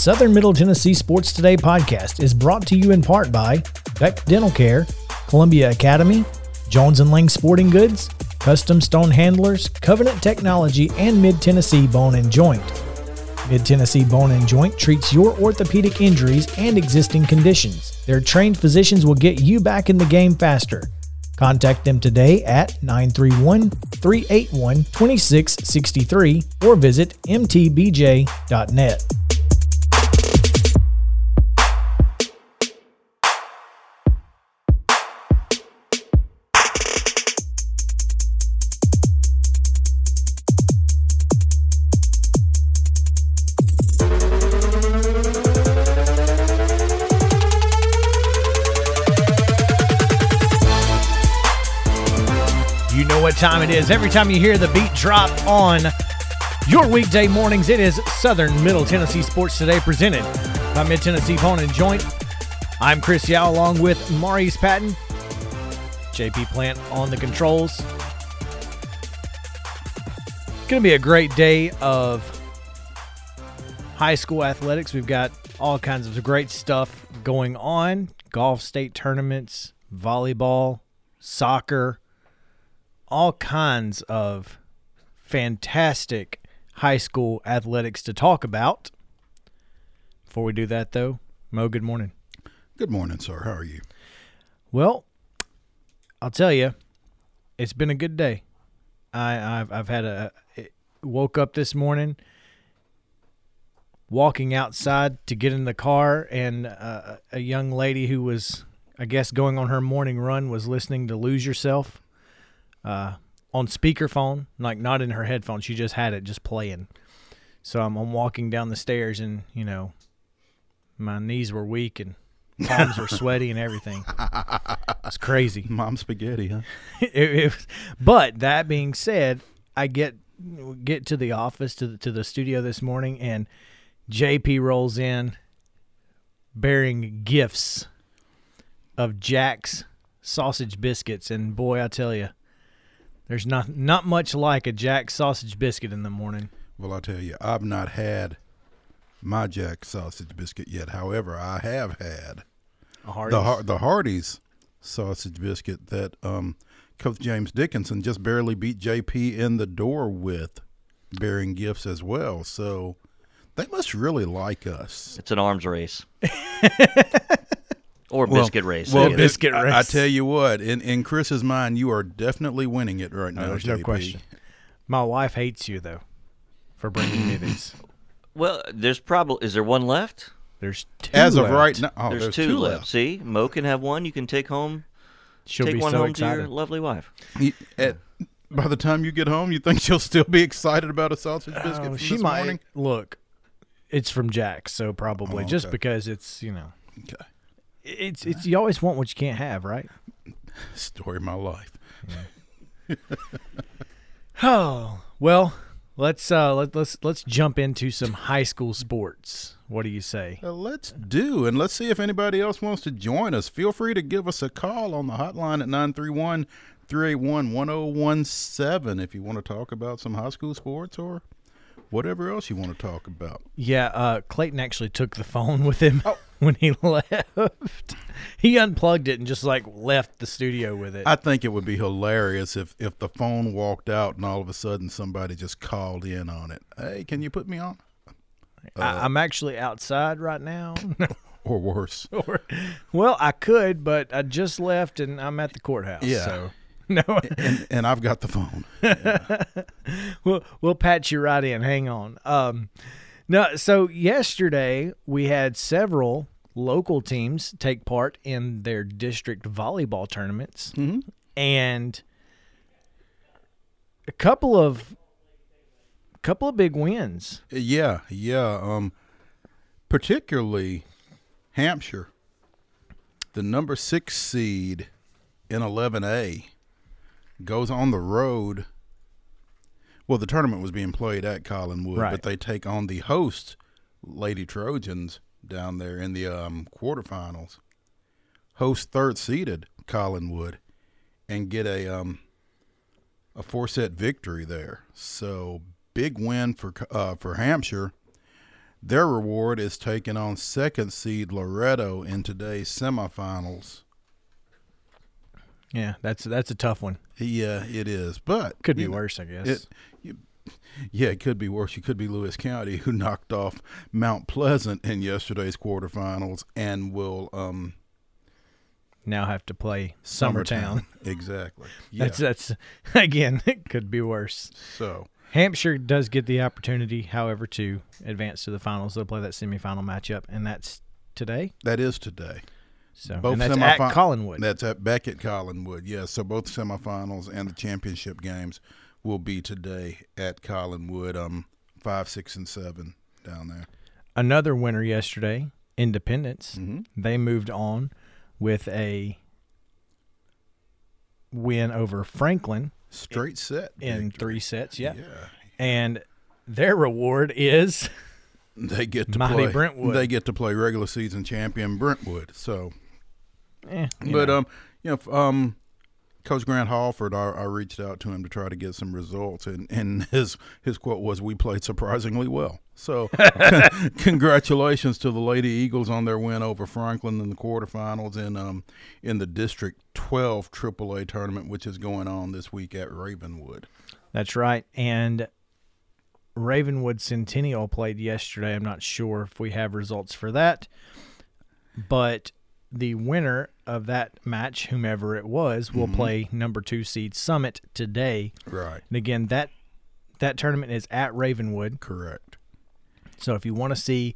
Southern Middle Tennessee Sports Today podcast is brought to you in part by Beck Dental Care, Columbia Academy, Jones and Lang Sporting Goods, Custom Stone Handlers, Covenant Technology, and Mid Tennessee Bone and Joint. Mid Tennessee Bone and Joint treats your orthopedic injuries and existing conditions. Their trained physicians will get you back in the game faster. Contact them today at 931 381 2663 or visit mtbj.net. time it is. Every time you hear the beat drop on your weekday mornings, it is Southern Middle Tennessee Sports Today presented by Mid Tennessee Bone and Joint. I'm Chris Yao along with Maurice Patton, JP Plant on the controls. It's Going to be a great day of high school athletics. We've got all kinds of great stuff going on golf state tournaments, volleyball, soccer all kinds of fantastic high school athletics to talk about. Before we do that, though, Mo, good morning. Good morning, sir. How are you? Well, I'll tell you, it's been a good day. I, I've I've had a woke up this morning, walking outside to get in the car, and uh, a young lady who was, I guess, going on her morning run was listening to "Lose Yourself." Uh, on speakerphone, like not in her headphones. She just had it just playing. So I'm, I'm walking down the stairs, and you know, my knees were weak and palms were sweaty and everything. It's crazy. Mom spaghetti, huh? it, it was, but that being said, I get get to the office to the, to the studio this morning, and JP rolls in bearing gifts of Jack's sausage biscuits, and boy, I tell you, there's not not much like a Jack sausage biscuit in the morning. Well, I tell you, I've not had my Jack sausage biscuit yet. However, I have had the Har- the Hardee's sausage biscuit that um, Coach James Dickinson just barely beat JP in the door with, bearing gifts as well. So they must really like us. It's an arms race. or Well- biscuit race. Well, either. biscuit I- I, tell you what, in in Chris's mind, you are definitely winning it right oh, now. there's no question. My wife hates you though for bringing me these. well, there's probably is there one left? There's two. As of right now, oh, there's, two, left. See, Mo can have one. You can take home. she'll take be one so home excited. to your lovely wife. You- at- by the time you get home, you think she'll still be excited about a sausage oh, biscuit Oh, from she this might morning? look. It's from Jack, so probably Oh, just because it's you know Okay. It's it's you always want what you can't have, right? Story of my life. Oh well, let's uh let, let's let's jump into some high school sports. What do you say? Uh, let's do, and let's see if anybody else wants to join us. Feel free to give us a call on the hotline at 931 381 1017 if you want to talk about some high school sports or whatever else you want to talk about. Yeah, uh, Clayton actually took the phone with him Oh. when he left. he unplugged it and just like left the studio with it. I think it would be hilarious if, if the phone walked out and all of a sudden somebody just called in on it. Hey, can you put me on? I, I'm actually outside right now. Or worse. Or- well, I could, but I just left and I'm at the courthouse. Yeah. So no, and, and I've got the phone. we'll we'll patch you right in. Hang on. Um, no. So yesterday we had several local teams take part in their district volleyball tournaments, and a couple of couple of big wins. Yeah, yeah. Um, particularly Hampshire, the number six seed in 11A, goes on the road. Well, the tournament was being played at Collinwood, Right. but they take on the host Lady Trojans down there in the um, quarterfinals. Host third seeded Collinwood and get a um, a four set victory there. So big win for uh, for Hampshire. Their reward is taking on second seed Loretto in today's semifinals. Yeah, that's that's a tough one. Yeah, it is, but Could be know, worse, I guess. It, you, yeah, it could be worse. You could be Lewis County, who knocked off Mount Pleasant in yesterday's quarterfinals, and will um, now have to play Summertown. exactly. Yeah. That's that's again, it could be worse. so Hampshire does get the opportunity, however, to advance to the finals. They'll play that semifinal matchup, and that's today. that is today. So Both and that's semifin- at Collinwood. That's at back at Collinwood. Yeah. So both semifinals and the championship games will be today at Collinwood. Um, five, six, and seven down there. Another winner yesterday, Independence. Mhm. They moved on with a win over Franklin Straight set in victory. three sets. Yeah. Yeah. And their reward is They get to Mighty play Brentwood. They get to play regular season champion Brentwood. So, eh, but know. um, you know, um, Coach Grant Hallford, I, I reached out to him to try to get some results, and, and his his quote was, "We played surprisingly well." So, congratulations to the Lady Eagles on their win over Franklin in the quarterfinals and um in the District 12 AAA tournament, which is going on this week at Ravenwood. That's right. And Ravenwood Centennial played yesterday. I'm not sure if we have results for that. But the winner of that match, whomever it was, will play number two seed Summit today. Right. And again, that that tournament is at Ravenwood. Correct. So if you want to see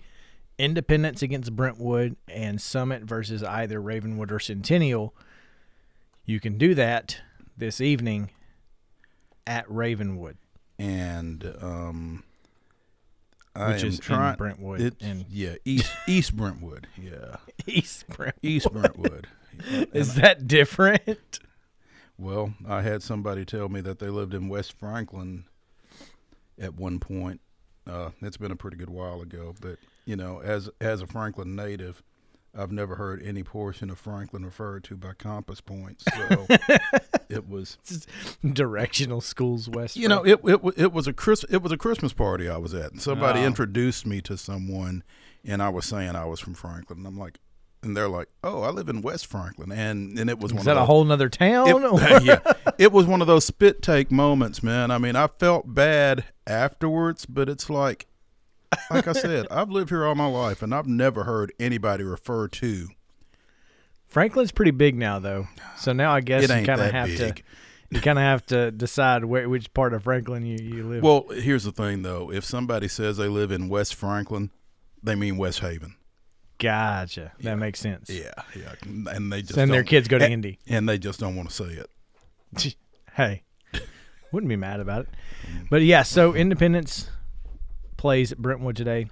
Independence against Brentwood and Summit versus either Ravenwood or Centennial, you can do that this evening at Ravenwood. And um, I Which am is in trying, Brentwood It, and- yeah, East East Brentwood. Yeah, East Brentwood. East Brentwood. Yeah, Is that different? Well, I had somebody tell me that they lived in West Franklin at one point. Uh, it's been a pretty good while ago, but you know, as as a Franklin native, I've never heard any portion of Franklin referred to by compass points. So it was, Directional schools west. you know, it it it was a Chris it was a Christmas party I was at, and somebody Oh. introduced me to someone, and I was saying I was from Franklin, and I'm like, and they're like, oh, I live in West Franklin, and and it was one is of that a whole nother town? it, yeah, it was one of those spit take moments, man. I mean, I felt bad afterwards, but it's like, like I said, I've lived here all my life, and I've never heard anybody refer to Franklin's pretty big now, though. So now I guess it. you Ain't kind of that have big. to you kind of have to decide where, which part of Franklin you, you live. Well, here's the thing, though. If somebody says they live in West Franklin, they mean West Haven. gotcha. That makes sense. Yeah, yeah, and they just Send their kids go to and, Indy. and they just don't want to say it. hey, wouldn't be mad about it. But yeah, so Independence plays at Brentwood today.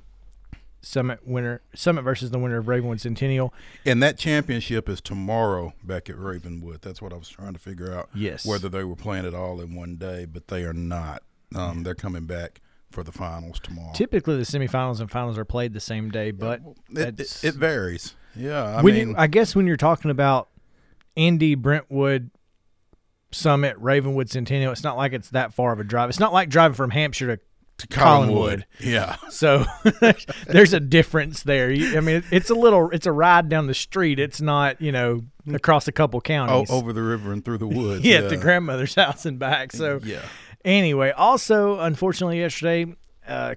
Summit winner, Summit versus the winner of Ravenwood Centennial. And that championship is tomorrow back at Ravenwood. That's what I was trying to figure out. Yes. Whether they were playing it all in one day, but they are not. Um, they're coming back for the finals tomorrow. Typically, the semifinals and finals are played the same day, but it, it, it varies. Yeah, I mean, you, I guess when you're talking about Indy, Brentwood, Summit, Ravenwood, Centennial, it's not like it's that far of a drive. It's not like driving from Hampshire to, to Collinwood. Yeah, So there's a difference there. I mean, it's a little, it's a ride down the street. It's not, you know, across a couple counties. oh, over the river and through the woods. yeah, to grandmother's house and back. So yeah, Anyway, also, unfortunately, yesterday, uh,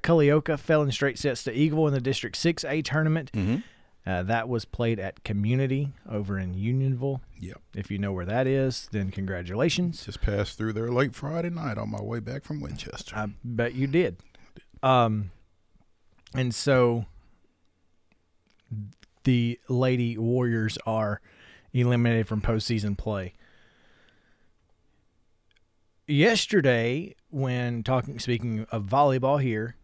fell in straight sets to Eagle in the District 6A tournament. Mm-hmm. Uh, that was played at Community over in Unionville. Yep. If you know where that is, then congratulations. Just passed through there late Friday night on my way back from Winchester. I bet you did. Um, and so the Lady Warriors are eliminated from postseason play. Yesterday, when talking, speaking of volleyball here,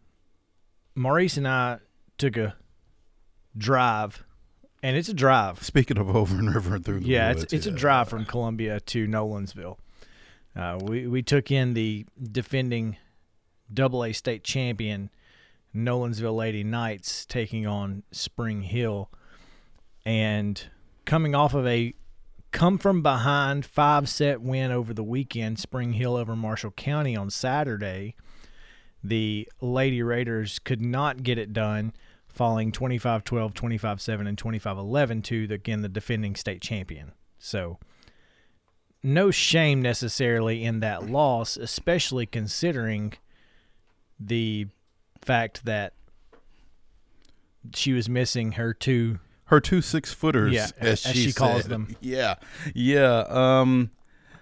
Maurice and I took a drive, and it's a drive. Speaking of over and river and through the Yeah, woods, it's it's a drive from Columbia to Nolensville. Uh, we we took in the defending Double A state champion Nolensville Lady Knights taking on Spring Hill, and coming off of a come from behind five set win over the weekend, Spring Hill over Marshall County on Saturday. The Lady Raiders could not get it done. Falling 25 12, 25 7, and 25 11 to, the, again, the defending state champion. So, no shame necessarily in that loss, especially considering the fact that she was missing her two her two six footers, Yeah, as, as she, she calls them. Yeah, yeah. Um,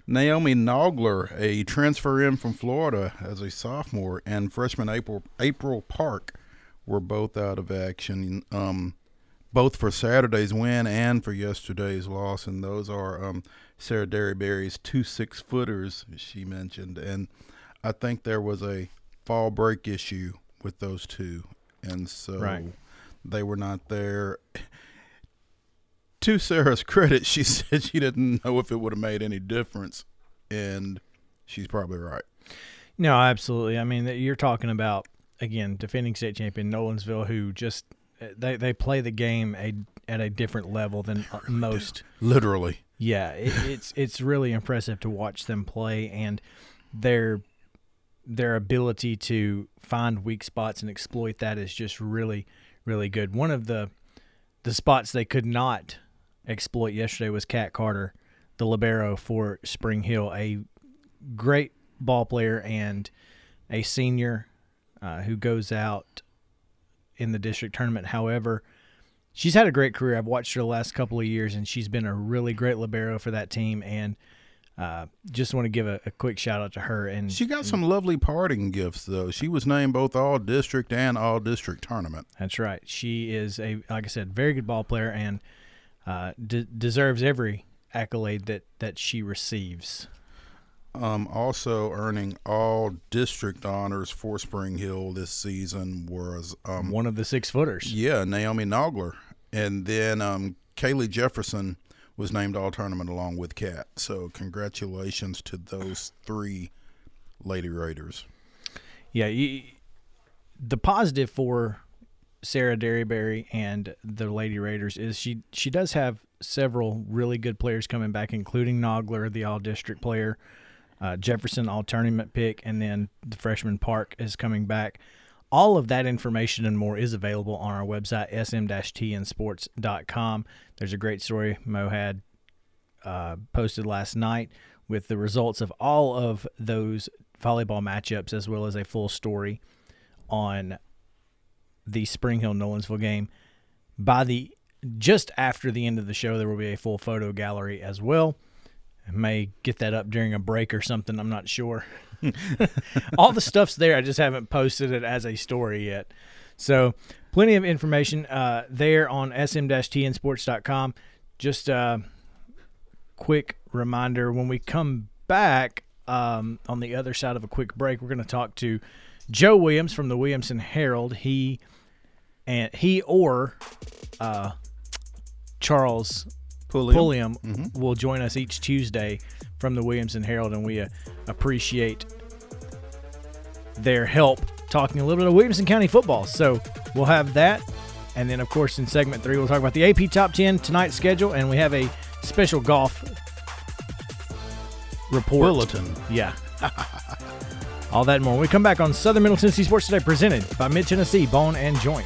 Naomi Nogler, a transfer in from Florida as a sophomore, and freshman April April Park were both out of action. Um, both for Saturday's win and for yesterday's loss, and those are um, Sarah Derryberry's two six footers she mentioned, and I think there was a fall break issue with those two, and so Right. they were not there. To Sarah's credit, she said she didn't know if it would have made any difference, and she's probably right. No, absolutely. I mean, you're talking about again defending state champion Nolensville, who just they they play the game a at a different level than uh, most. Literally, Yeah, it, it's it's really impressive to watch them play and their their ability to find weak spots and exploit that is just really really good. One of the the spots they could not exploit yesterday was Kat Carter, the libero for Spring Hill, a great ball player and a senior uh, who goes out in the district tournament. However, she's had a great career. I've watched her the last couple of years, and she's been a really great libero for that team. And uh, just want to give a, a quick shout out to her. And she got some lovely parting gifts, though. She was named both All District and All District Tournament. That's right. She is a like I said, very good ball player and uh, de- deserves every accolade that that she receives. Um, also earning all district honors for Spring Hill this season was um, One of the six footers. yeah Naomi Nogler, and then um, Kaylee Jefferson was named all tournament along with Kat. So congratulations to those three Lady Raiders. Yeah, you, the positive for Sarah Derryberry and the Lady Raiders is she she does have several really good players coming back, including Nogler, the All District player, uh, Jefferson All Tournament pick, and then the freshman Park is coming back. All of that information and more is available on our website sm-tnsports.com. There's a great story Mo had uh, posted last night with the results of all of those volleyball matchups, as well as a full story on the Spring Hill Nolensville game. By the just after the end of the show, there will be a full photo gallery as well. May get that up during a break or something. I'm not sure. all the stuff's there. I just haven't posted it as a story yet. So, plenty of information uh, there on sm-tnsports.com. Just a quick reminder when we come back um, on the other side of a quick break, we're going to talk to Joe Williams from the Williamson Herald. He and he or uh, Charles Pulliam. Pulliam will join us each Tuesday from the Williamson Herald, and we uh, appreciate their help talking a little bit of Williamson County football. So we'll have that. And then, of course, in segment three, we'll talk about the AP Top 10 tonight's schedule, and we have a special golf report. Bulletin. Yeah. All that and more. When we come back on Southern Middle Tennessee Sports Today, presented by Mid Tennessee Bone and Joint.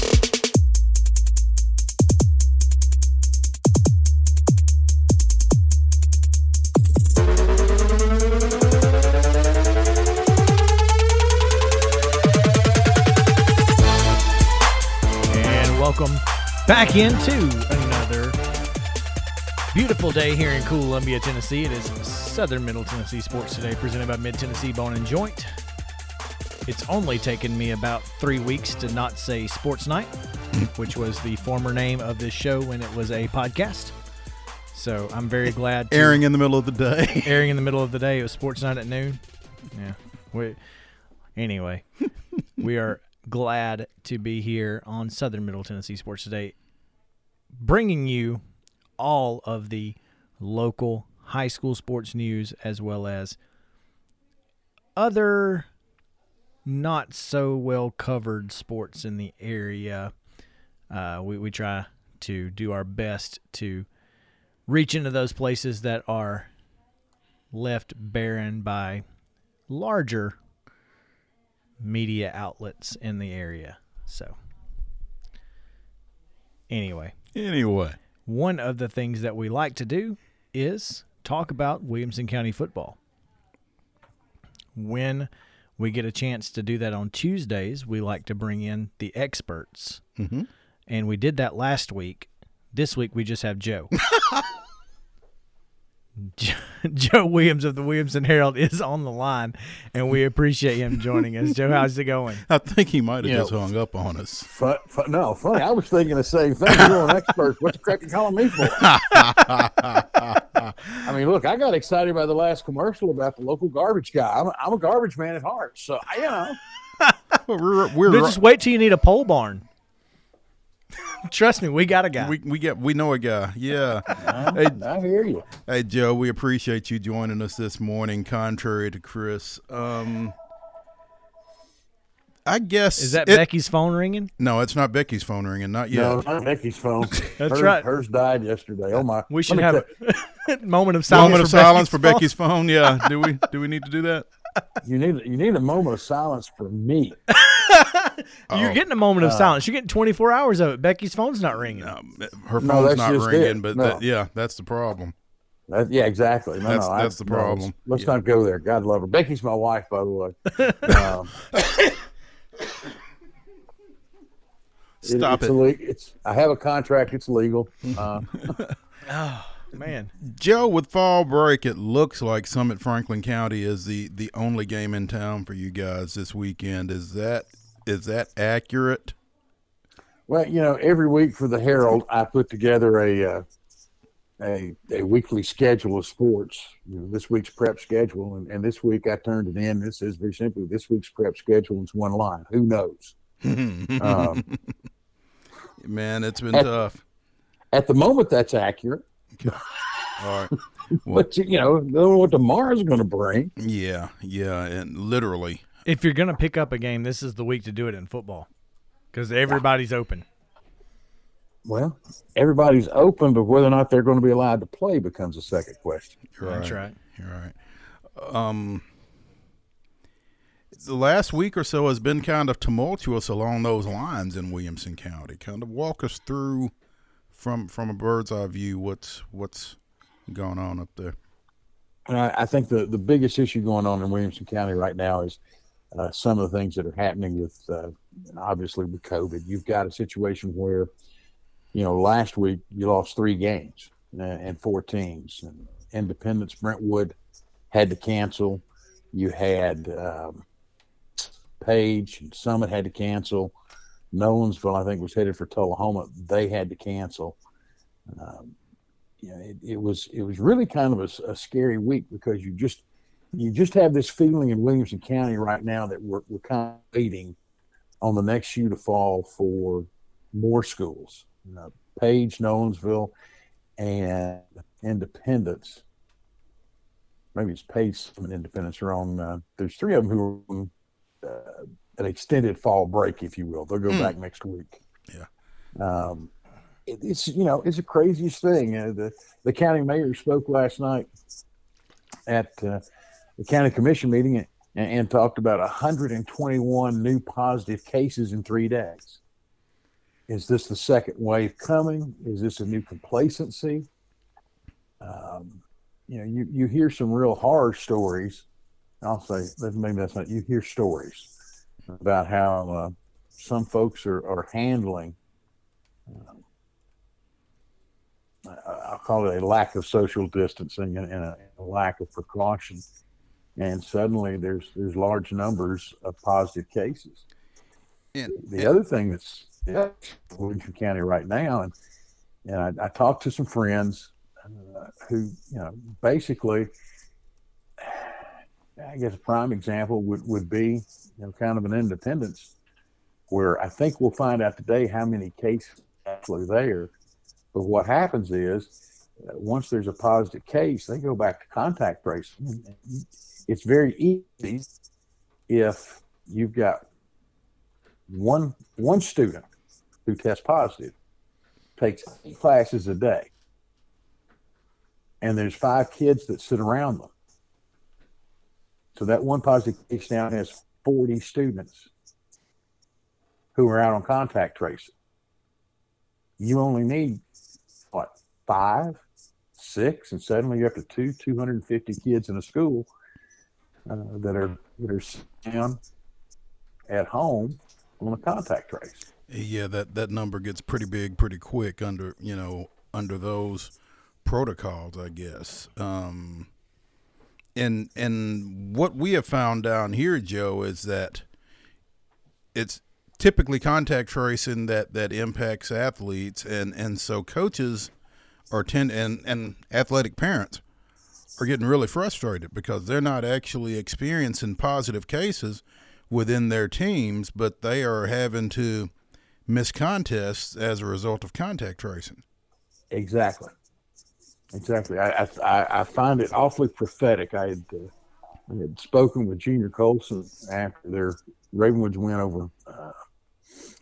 back into another beautiful day here in Columbia, Tennessee. It is Southern Middle Tennessee Sports Today, presented by Mid Tennessee Bone and Joint. It's only taken me about three weeks to not say Sports Night, which was the former name of this show when it was a podcast. So I'm very glad. To, Airing in the middle of the day. airing in the middle of the day. It was Sports Night at noon. Yeah. We, anyway, we are glad to be here on Southern Middle Tennessee Sports Today, bringing you all of the local high school sports news as well as other not so well covered sports in the area. Uh, we, we try to do our best to reach into those places that are left barren by larger media outlets in the area. So, anyway, Anyway, one of the things that we like to do is talk about Williamson County football. When we get a chance to do that on Tuesdays, we like to bring in the experts. Mhm. And we did that last week. This week, we just have Joe. Jo- Joe Williams of the Williamson Herald is on the line, and we appreciate him joining us. Joe, how's it going? I think he might have You just know- hung up on us. Fun, fun, no, funny. I was thinking the same thing. You're an expert. What's the crack you calling me for? I mean, look, I got excited by the last commercial about the local garbage guy. I'm a, I'm a garbage man at heart, so you know. Well, we're we're just wait till you need a pole barn. Trust me, we got a guy. we we get we know a guy. Yeah. hey, I hear you. hey Joe, we appreciate you joining us this morning. Contrary to Chris, um, I guess is that it- Becky's phone ringing? No, it's not Becky's phone ringing. Not yet. No, not Becky's phone. That's hers, right. Hers died yesterday. Oh my! We should have a moment of silence. Moment of for silence for phone. Becky's phone. Yeah. Do we do we need to do that? Tell- You need you need a moment of silence for me. You're Oh. getting a moment of silence. You're getting 24 hours of it. Becky's phone's not ringing. Um, her phone's that's not just ringing, it. but No. that, yeah, that's the problem. That, yeah, exactly. No, That's- no, I- that's the no, let's- problem. let's Yeah. not go there. God love her. Becky's my wife, by the way. Um, it- Stop it's it. ille- it's I have a contract. It's legal. Uh, Man, Joe, with fall break, it looks like Summit Franklin County is the the only game in town for you guys this weekend. Is that is that accurate? well, you know, every week for the Herald, I put together a uh, a a weekly schedule of sports. You know, this week's prep schedule, and, and this week I turned it in. This is very simply this week's prep schedule is one line. Who knows? Um, Man, it's been At- tough. at the moment, that's accurate. All right. But you know, don't know what tomorrow's going to bring. Yeah, yeah, and literally. if you're going to pick up a game, this is the week to do it in football because everybody's open. Well, everybody's open, but whether or not they're going to be allowed to play becomes a second question. You're That's right. right. You're right. Um, the last week or so has been kind of tumultuous along those lines in Williamson County. Kind of walk us through from from a bird's eye view what's what's going on up there. And I, I think the, the biggest issue going on in Williamson County right now is uh, some of the things that are happening with, uh, obviously, with COVID. You've got a situation where, you know, last week you lost three games uh, and four teams. And Independence Brentwood had to cancel. You had um, Page and Summit had to cancel. Nolensville, I think, was headed for Tullahoma. They had to cancel. Um, you know, it, it was it was really kind of a scary week because you just you just have this feeling in Williamson County right now that we're we're kind of waiting on the next shoe to fall for more schools. You know, Page, Nolensville, and Independence. Maybe it's Pace and Independence are on. Uh, there's three of them who are uh, an extended fall break, if you will. They'll go Hmm. back next week. Yeah. Um, it, it's you know it's the craziest thing. Uh, the the county mayor spoke last night at uh, the county commission meeting and, and talked about 121 new positive cases in three days. Is this the second wave coming? Is this a new complacency? Um, you know, you, you hear some real horror stories. I'll say maybe that's not. You hear stories about how uh, some folks are, are handling I- I'll call it a lack of social distancing and, and a, a lack of precaution. And suddenly there's there's large numbers of positive cases. And, The other thing that's in Williamson County right now, and and I, I talked to some friends uh, who you know basically I guess a prime example would, would be, you know, kind of an independence where I think we'll find out today how many cases actually there. But what happens is uh, once there's a positive case, they go back to contact tracing. It's very easy if you've got one one student who tests positive, takes classes a day, and there's five kids that sit around them. So that one positive case now has 40 students who are out on contact tracing. You only need what five, six, and suddenly you're up to two, 250 kids in a school uh, that are that are down at home on a contact trace. Yeah, that that number gets pretty big pretty quick under you know under those protocols, I guess. Um, and and what we have found down here, Joe, is that it's typically contact tracing that that impacts athletes, and and so coaches are tend and and athletic parents are getting really frustrated because they're not actually experiencing positive cases within their teams, but they are having to miss contests as a result of contact tracing. Exactly. Exactly. I, I, I find it awfully prophetic. I had, uh, I had spoken with Junior Colson after their Ravenwoods win over uh,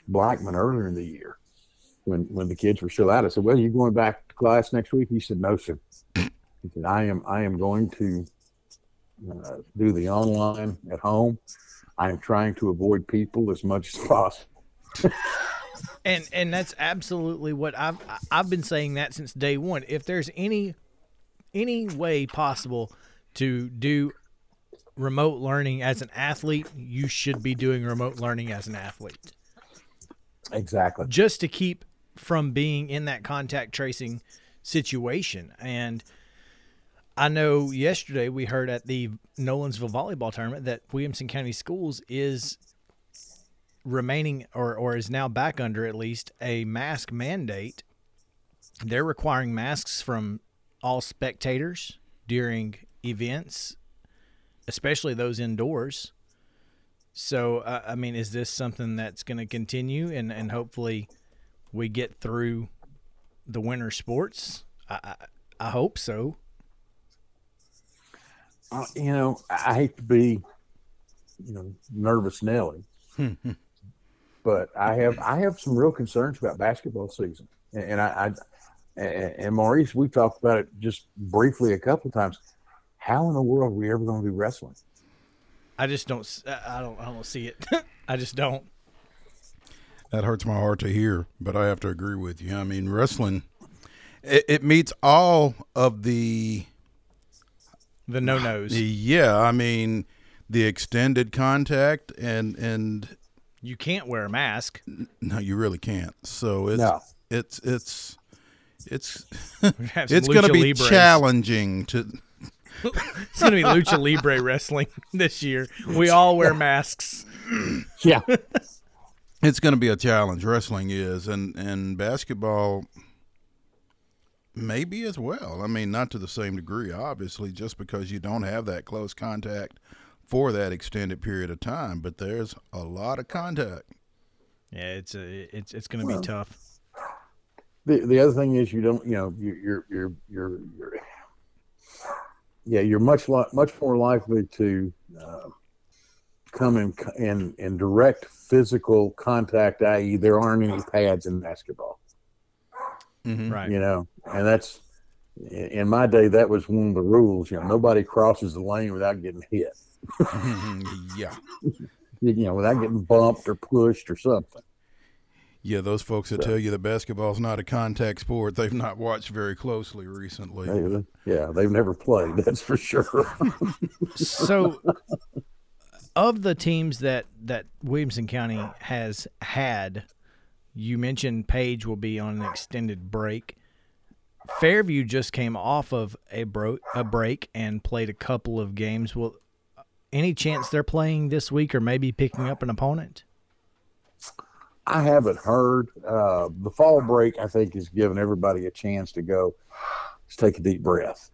Blackman earlier in the year when when the kids were still out. I said, "Well, you going back to class next week?" He said, "No, sir." He said, "I am I am going to uh, do the online at home. I am trying to avoid people as much as possible." and and that's absolutely what I've I've been saying that since day one. If there's any any way possible to do remote learning as an athlete, you should be doing remote learning as an athlete. Exactly. Just to keep from being in that contact tracing situation. And I know yesterday we heard at the Nolensville volleyball tournament that Williamson County Schools is remaining or, or is now back under at least a mask mandate. They're requiring masks from all spectators during events, especially those indoors. So, uh, I mean, is this something that's going to continue and, and hopefully we get through the winter sports? I, I, I hope so. Uh, you know, I hate to be, you know, nervous Nelly, but I have I have some real concerns about basketball season, and, and I, I, and Maurice, we've talked about it just briefly a couple of times. How in the world are we ever going to be wrestling? I just don't. I don't. I don't see it. I just don't. That hurts my heart to hear, but I have to agree with you. I mean, wrestling it, it meets all of the the no nos. Yeah, I mean the extended contact and and you can't wear a mask. No, you really can't. So it's no. it's it's it's it's going to be Libres. challenging to. it's going to be lucha libre wrestling this year. We all wear masks. Yeah, it's going to be a challenge. Wrestling is, and and basketball maybe as well. I mean, not to the same degree, obviously, just because you don't have that close contact for that extended period of time. But there's a lot of contact. Yeah, it's a, it's it's going to well, be tough. The the other thing is you don't you know you're you're you're you're, you're yeah you're much li- much more likely to uh, come in, in in direct physical contact. I.e., there aren't any pads in basketball. Mm-hmm. Right. You know, and that's in my day that was one of the rules. You know, nobody crosses the lane without getting hit. yeah. You know, without getting bumped or pushed or something. Yeah, those folks that so, tell you that basketball's not a contact sport, they've not watched very closely recently. They, yeah, they've never played, that's for sure. so, of the teams that that Williamson County has had, you mentioned Page will be on an extended break. Fairview just came off of a bro- a break and played a couple of games. Will any chance they're playing this week or maybe picking up an opponent? I haven't heard. Uh, the fall break, I think, is giving everybody a chance to go. Let's take a deep breath.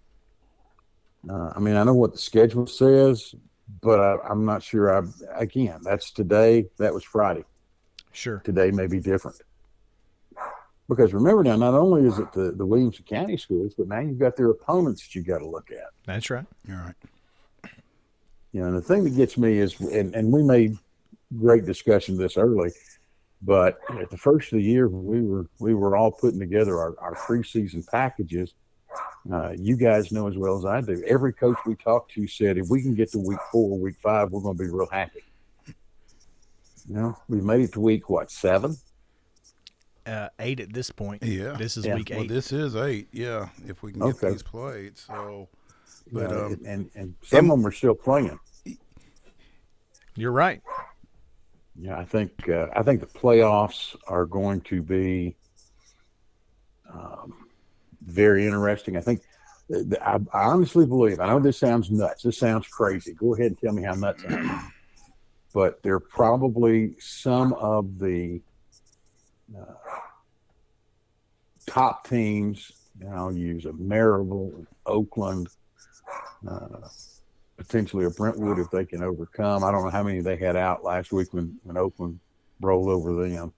Uh, I mean, I know what the schedule says, but I, I'm not sure. I again, that's today. That was Friday. Sure. Today may be different. Because remember now, not only is it the, the Williamson County schools, but now you've got their opponents that you got to look at. That's right. All right. You know, and the thing that gets me is, and, and we made great discussion this early, but at the first of the year, when we were we were all putting together our, our preseason packages. Uh, you guys know as well as I do. Every coach we talked to said, if we can get to week four, week five, we're going to be real happy. You know, we made it to week what seven? Uh, eight at this point. Yeah. This is Yeah. week Well, eight. this is eight. Yeah, if we can get Okay. these played. So, but Uh, um, and and some of them are still playing. You're right. Yeah, I think uh, I think the playoffs are going to be um, very interesting. I think th- th- I, I honestly believe. I know this sounds nuts. This sounds crazy. Go ahead and tell me how nuts I am. But there are probably some of the uh, top teams. And I'll use a Maryville, Oakland, uh, potentially a Brentwood if they can overcome. I don't know how many they had out last week when, when Oakland rolled over them.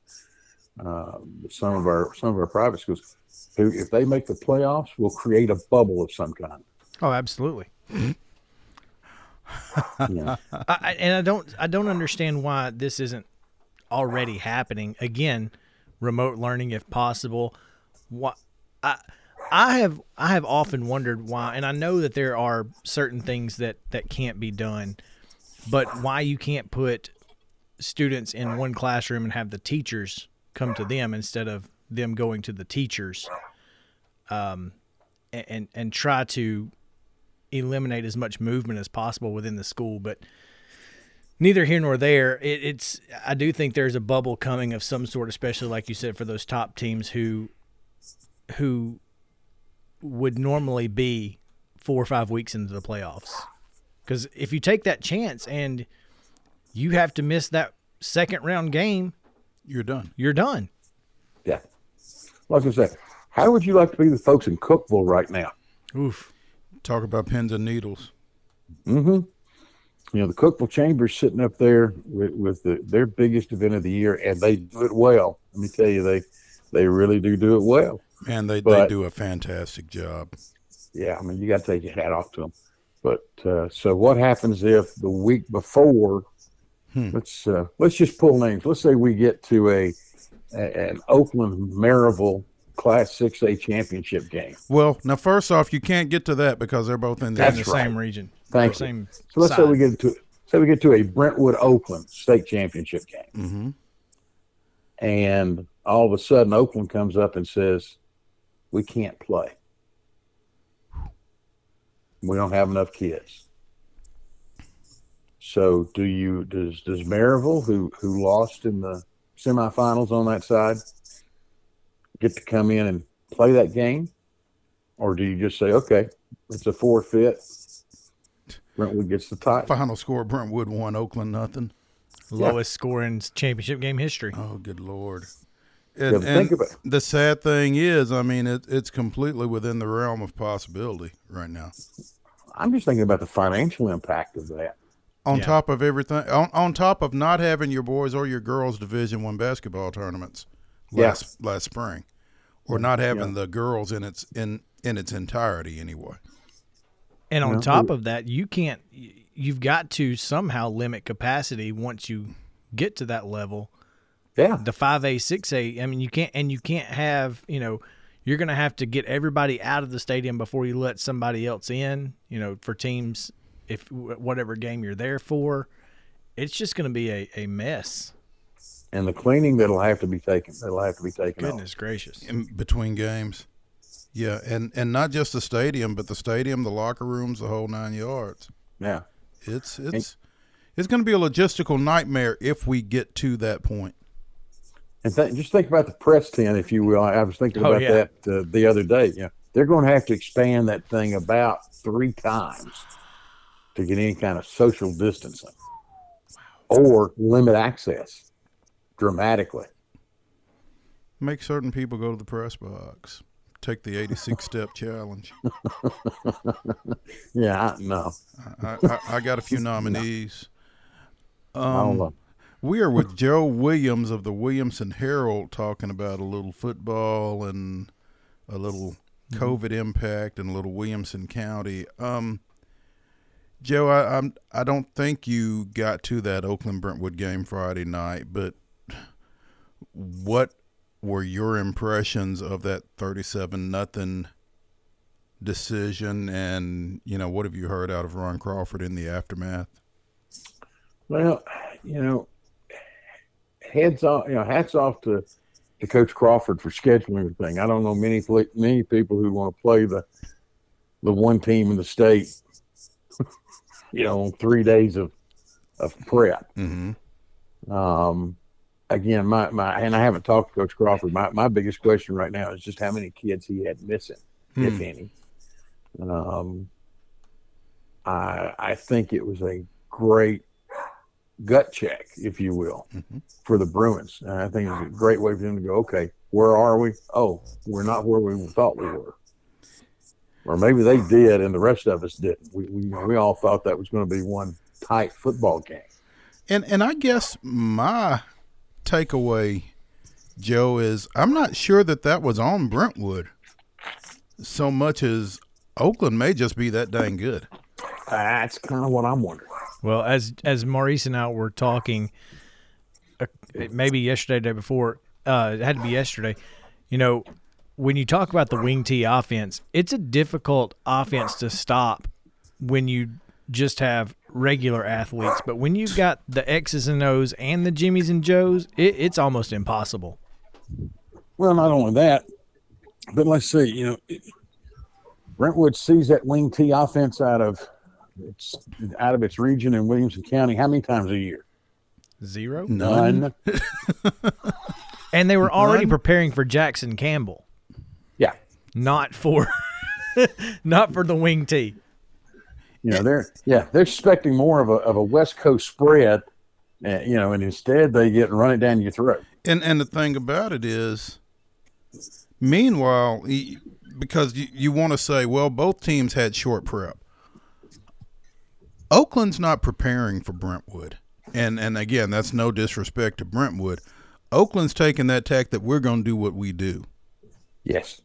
Uh, but some of our some of our private schools, who if they make the playoffs, will create a bubble of some kind. Oh, absolutely. Yeah, I- and I don't I don't understand why this isn't already happening. Again, remote learning if possible. What I I have I have often wondered why, and I know that there are certain things that that can't be done, but why you can't put students in one classroom and have the teachers come to them instead of them going to the teachers, um, and and, try to eliminate as much movement as possible within the school, but neither here nor there. It, it's I do think there's a bubble coming of some sort, especially like you said for those top teams who who would normally be four or five weeks into the playoffs. Because if you take that chance and you have to miss that second round game, you're done. you're done. yeah. Like I said, how would you like to be the folks in Cookeville right now? Oof. Talk about pins and needles. Mm-hmm. You know, the Cookeville Chamber's sitting up there with, with the, their biggest event of the year, and they do it well. Let me tell you, they they really do do it well. And they, they do a fantastic job. Yeah, I mean, you got to take your hat off to them. But uh, so, what happens if the week before? Hmm. Let's uh, let's just pull names. Let's say we get to a, a an Oakland Maryville Class Six A championship game. Well, now first off, you can't get to that because they're both in the In the right. same region. Thank you. same So let's say we get to say we get to a Brentwood Oakland state championship game. hmm and all of a sudden Oakland comes up and says, "We can't play. We don't have enough kids." So, do you does does Maryville, who who lost in the semifinals on that side, get to come in and play that game, or do you just say, "Okay, it's a forfeit"? Brentwood gets the title. Final score: Brentwood won, Oakland nothing. lowest scoring championship game history. Oh, good lord! Yeah, And, but think and about the sad thing is, I mean, it, it's completely within the realm of possibility right now. I'm just thinking about the financial impact of that. On Yeah. top of everything, on, on top of not having your boys or your girls Division One basketball tournaments Yeah. last last spring, or not having Yeah. the girls in its in in its entirety anyway. And on Yeah. top of that, you can't. You've got to somehow limit capacity once you get to that level. Yeah, The five A, six A. I mean, you can't, and you can't have. You know, you're going to have to get everybody out of the stadium before you let somebody else in. You know, for teams, if whatever game you're there for, it's just going to be a, a mess. and the cleaning that'll have to be taken that'll have to be taken off. Goodness gracious. in between games. Yeah, and and not just the stadium, but the stadium, the locker rooms, the whole nine yards. Yeah, It's it's it's going to be a logistical nightmare if we get to that point. And th- just think about the press tent, if you will. I was thinking Oh, about yeah. that uh, the other day. Yeah, they're going to have to expand that thing about three times to get any kind of social distancing, or limit access dramatically. Make certain people go to the press box. take the 86 step challenge. yeah, I, no. I, I, I, got a few nominees. Um, we are with Joe Williams of the Williamson Herald talking about a little football and a little. COVID impact and a little Williamson County. Um, Joe, I, I'm I don't think you got to that Oakland Brentwood game Friday night, but what were your impressions of that 37 nothing decision and you know what have you heard out of Ron Crawford in the aftermath well you know heads off you know hats off to to coach Crawford for scheduling everything I don't know many many people who want to play the the one team in the state you know on 3 days of of prep mm-hmm. um again, my, my and I haven't talked to Coach Crawford. My my biggest question right now is just how many kids he had missing, hmm. if any. Um, I I think it was a great gut check, if you will, mm-hmm. for the Bruins. And I think it's a great way for them to go. Okay, where are we? Oh, we're not where we thought we were. Or maybe they did, and the rest of us didn't. We we, we all thought that was going to be one tight football game. And and I guess my takeaway, Joe, is I'm not sure that that was on Brentwood so much as Oakland may just be that dang good. That's kind of what I'm wondering. Well, as as Maurice and I were talking, uh, maybe yesterday, day before, uh, it had to be yesterday. You know, when you talk about the wing T offense, it's a difficult offense to stop when you just have regular athletes. But when you've got the X's and O's and the Jimmys and Joes, it, it's almost impossible. Well, not only that, but let's see, you know, Brentwood sees that wing T offense out of its out of its region in Williamson County how many times a year? Zero. None. and they were already None? preparing for Jackson Campbell. Yeah. Not for not for the wing T. You know, they're yeah, they're expecting more of a of a West Coast spread, uh, you know, and instead they get run it down your throat. And and the thing about it is, meanwhile, because you, you want to say, well, both teams had short prep. Oakland's not preparing for Brentwood, and and again, that's no disrespect to Brentwood. Oakland's taking that tack that we're going to do what we do. Yes.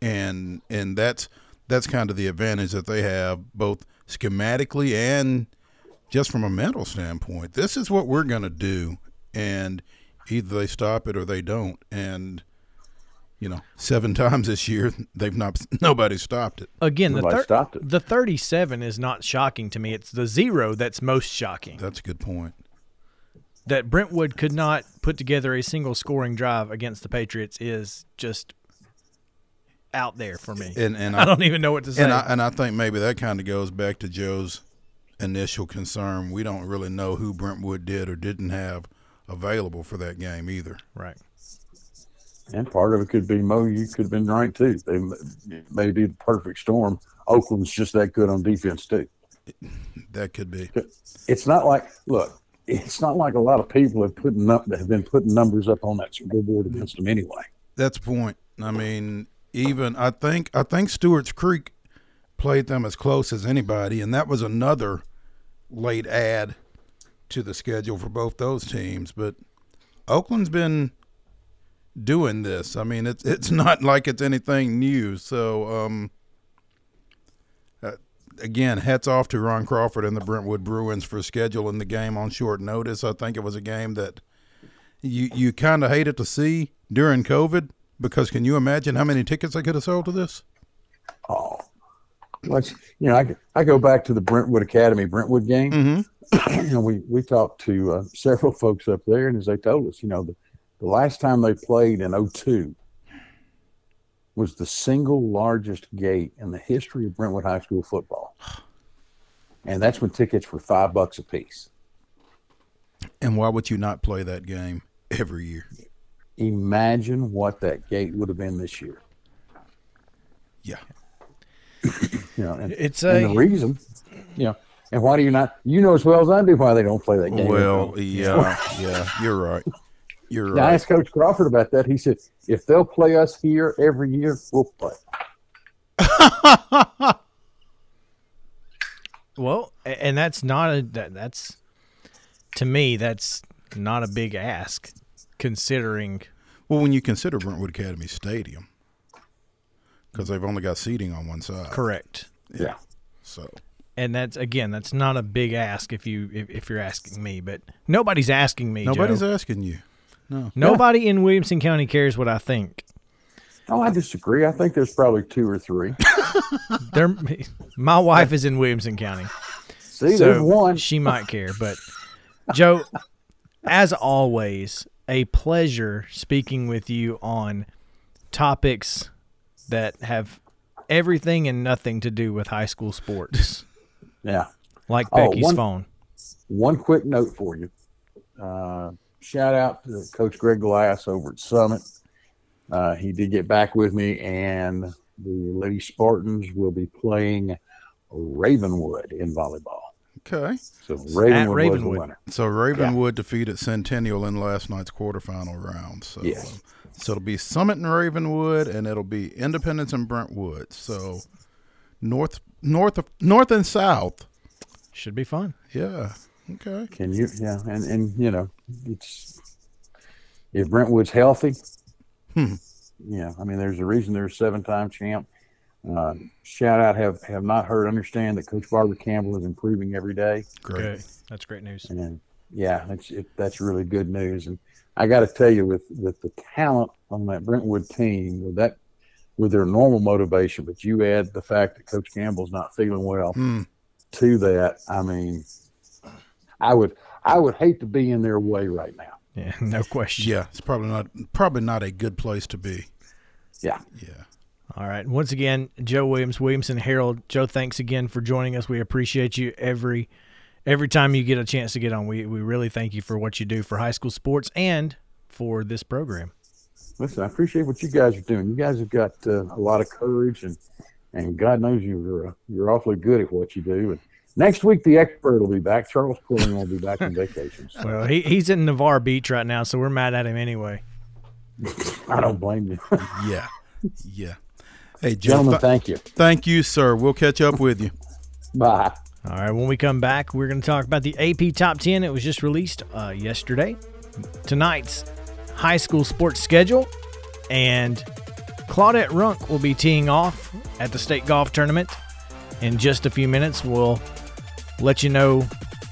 And and that's that's kind of the advantage that they have, both schematically and just from a mental standpoint. This is what we're going to do, and either they stop it or they don't. And you know, seven times this year they've not nobody stopped it. Again, nobody the thir- stopped it. The thirty-seven is not shocking to me. It's the zero that's most shocking. That's a good point. That Brentwood could not put together a single scoring drive against the Patriots is just out there for me. And, and I, I, don't even know what to say. And I, and I think maybe that kind of goes back to Joe's initial concern. We don't really know who Brentwood did or didn't have available for that game either. Right. And part of it could be Mo. You could have been right too. They may be the perfect storm. Oakland's just that good on defense too. That could be. It's not like look. It's not like a lot of people have put up have been putting numbers up on that scoreboard against them anyway. That's the point. I mean, even I think I think Stewart's Creek played them as close as anybody, and that was another late add to the schedule for both those teams. But Oakland's been doing this. I mean, it's it's not like it's anything new. So, um, uh, again, hats off to Ron Crawford and the Brentwood Bruins for scheduling the game on short notice. I think it was a game that you you kind of hated to see during COVID because can you imagine how many tickets I could have sold to this? Oh, let's you know, I I go back to the Brentwood Academy Brentwood game. Mm-hmm. you know, we we talked to uh, several folks up there, and as they told us, you know, the, the last time they played in 02 was the single largest gate in the history of Brentwood High School football, and that's when tickets were five bucks a piece. And why would you not play that game every year? imagine what that gate would have been this year. Yeah. you know, and, it's a, and the reason, you know, and why do you not? You know as well as I do why they don't play that game. Well, yeah, yeah, you're right. You're Yeah, I asked Coach Crawford about that. He said, if they'll play us here every year, we'll play. Well, and that's not a that, that's to me that's not a big ask considering Well, when you consider Brentwood Academy Stadium, because they've only got seating on one side. correct. Yeah. So And that's again that's not a big ask if you if, if you're asking me, but nobody's asking me. nobody's Joe. asking you. No. Nobody in Williamson County cares what I think. Oh, I disagree. I think there's probably two or three. They're, my wife is in Williamson County. See, so there's one. she might care. But Joe, as always, a pleasure speaking with you on topics that have everything and nothing to do with high school sports, Yeah. like Oh, Becky's one- phone. One quick note for you. Uh, shout out to Coach Greg Glass over at Summit. Uh, he did get back with me, and the Lady Spartans will be playing Ravenwood in volleyball. Okay. So Ravenwood, was Ravenwood. the winner. So Ravenwood defeated Centennial in last night's quarterfinal round. So, Yes. um, so it'll be Summit and Ravenwood, and it'll be Independence and Brentwood. So north, north, of, north and south. Should be fun. Yeah. Okay. Can you? Yeah, and and you know, it's if Brentwood's healthy. Hmm. Yeah, I mean, there's a reason they're a seven-time champ. Uh, shout out, have have not heard, understand that Coach Barbara Campbell is improving every day, Great. Good. That's great news. and yeah, that's it, that's really good news. And I got to tell you, with with the talent on that Brentwood team, with that with their normal motivation, but you add the fact that Coach Campbell's not feeling well Hmm. to that. I mean, I would I would hate to be in their way right now. Yeah, no question. Yeah. It's probably not probably not a good place to be. Yeah. Yeah. All right. Once again, Joe Williams, Williamson Herald. Joe, thanks again for joining us. We appreciate you every every time you get a chance to get on. We we really thank you for what you do for high school sports and for this program. Listen, I appreciate what you guys are doing. You guys have got uh, a lot of courage, and and God knows you're uh, you're awfully good at what you do. And next week, the expert will be back. Charles Pulling will be back on vacation. So Well, he, he's in Navarre Beach right now, so we're mad at him anyway. I don't blame you, Yeah. Yeah. Hey, Joe. gentlemen. th- Thank you. thank you, sir. We'll catch up with you. Bye. All right, when we come back, we're going to talk about the AP Top 10. It was just released uh, yesterday. Tonight's high school sports schedule. And Claudette Runk will be teeing off at the state golf tournament in just a few minutes. We'll let you know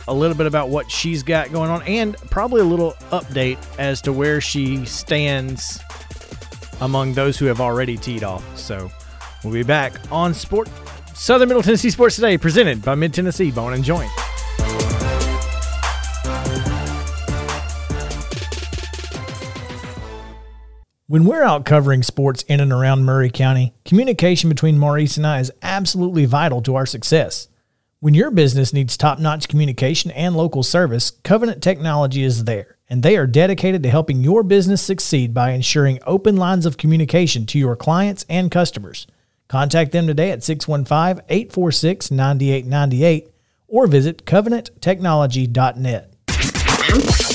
a little bit about what she's got going on and probably a little update as to where she stands among those who have already teed off. So we'll be back on Sport Southern Middle Tennessee Sports Today, presented by Mid Tennessee Bone and Joint. When we're out covering sports in and around Maury County, communication between Maurice and I is absolutely vital to our success. When your business needs top notch communication and local service, Covenant Technology is there, and they are dedicated to helping your business succeed by ensuring open lines of communication to your clients and customers. Contact them today at 615 846 9898 or visit covenanttechnology.net.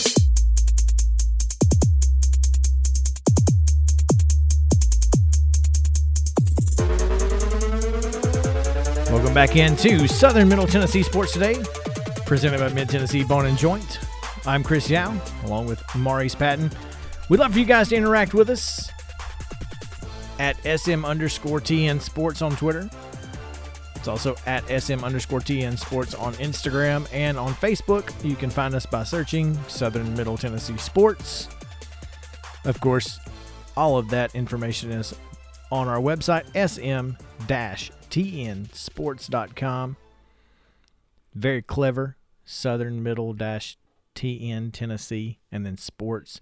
back into Southern Middle Tennessee Sports Today, presented by Mid Tennessee Bone and Joint. I'm Chris Yao, along with Maurice Patton. We'd love for you guys to interact with us at SM underscore TN Sports on Twitter. It's also at SM underscore TN Sports on Instagram and on Facebook. You can find us by searching Southern Middle Tennessee Sports. Of course, all of that information is on our website, sm-tnsports.com. Very clever, Southern Middle dash TN Tennessee, and then sports.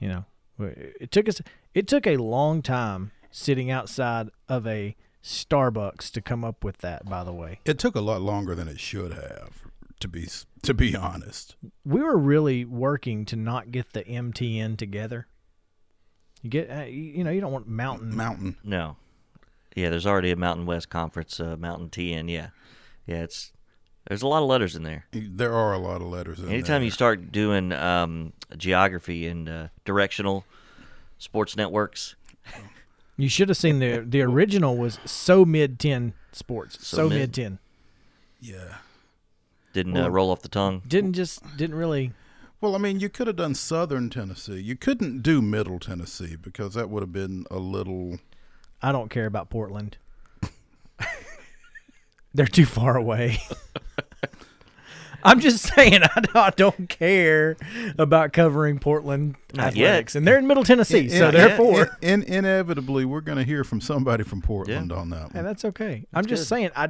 You know, it took us. It took a long time sitting outside of a Starbucks to come up with that. By the way, It took a lot longer than it should have, to be to be honest. we were really working to not get the MTN together. You get, uh, you you know, you don't want mountain. Mountain. No. Yeah, there's already a Mountain West Conference, uh, Mountain TN. Yeah, yeah, it's There's a lot of letters in there. There are a lot of letters in Anytime there. you start doing um, geography and uh, directional sports networks, You should have seen the the original was so mid ten sports. So, So mid. mid ten. yeah. didn't uh, roll off the tongue. Didn't just didn't really Well, I mean, you could have done Southern Tennessee. You couldn't do Middle Tennessee because that would have been a little. I don't care about Portland. They're too far away. I'm just saying I don't, I don't care about covering Portland Not yet. athletics, and they're in Middle Tennessee, so In- therefore, in, in- inevitably, we're going to hear from somebody from Portland on that and one. that's okay. I'm just good. saying I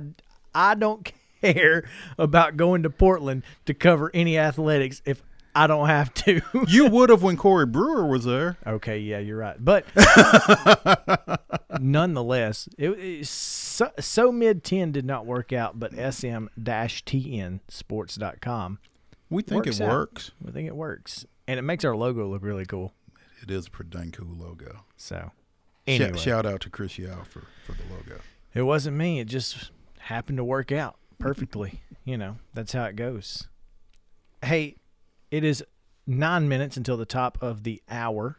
I don't care about going to Portland to cover any athletics if I don't have to. You would have when Corey Brewer was there. Okay, yeah, you're right. But nonetheless, it, it so, so mid 10 did not work out, but sm-tn sports.com. We think Works it out. works. I think it works. And it makes our logo look really cool. It is a pretty dang cool logo. So, anyway, shout out to Chris Yao for, for the logo. it wasn't me. It just happened to work out perfectly. you know, that's how it goes. Hey, it is nine minutes until the top of the hour,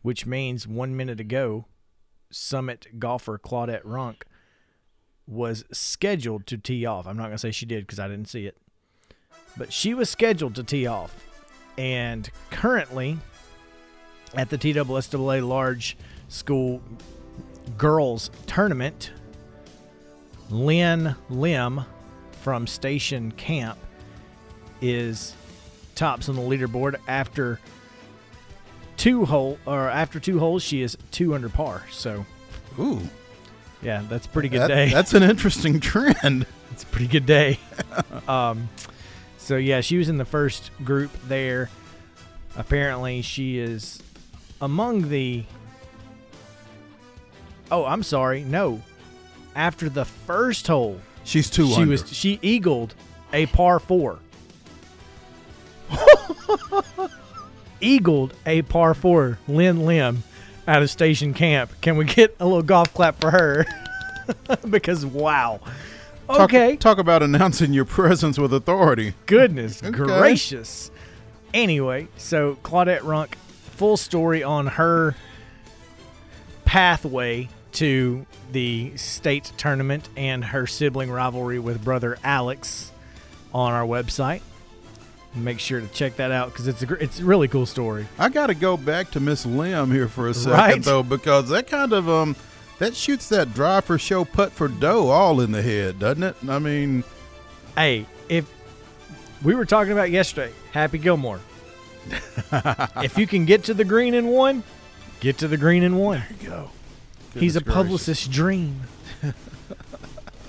which means one minute ago, Summit golfer Claudette Runk was scheduled to tee off. I'm not going to say she did because I didn't see it, but she was scheduled to tee off. And currently, at the TWSAA Large School Girls Tournament, Lynn Lim from Station Camp is tops on the leaderboard after two hole or after two holes she is two under par. So Ooh, yeah, that's a pretty good that- day. that's an interesting trend. It's a pretty good day. um, so yeah, she was in the first group there. Apparently, she is among the. Oh, I'm sorry. No, after the first hole, She's two she under. was she eagled a par four. eagled a par four. Lynn Lim out of station camp. Can we get a little golf clap for her? because wow. Talk, Okay. Talk about announcing your presence with authority. Goodness Okay. gracious. Anyway, so Claudette Runk, full story on her pathway to the state tournament and her sibling rivalry with brother Alex on our website. Make sure to check that out because it's a gr- it's a really cool story. I got to go back to Miss Lim here for a second Right. though, because that kind of um that shoots that drive for show, putt for dough all in the head, doesn't it? I mean, Hey, if we were talking about yesterday, Happy Gilmore. if you can get to the green in one, get to the green in one. go. He's a Goodness gracious. publicist's dream.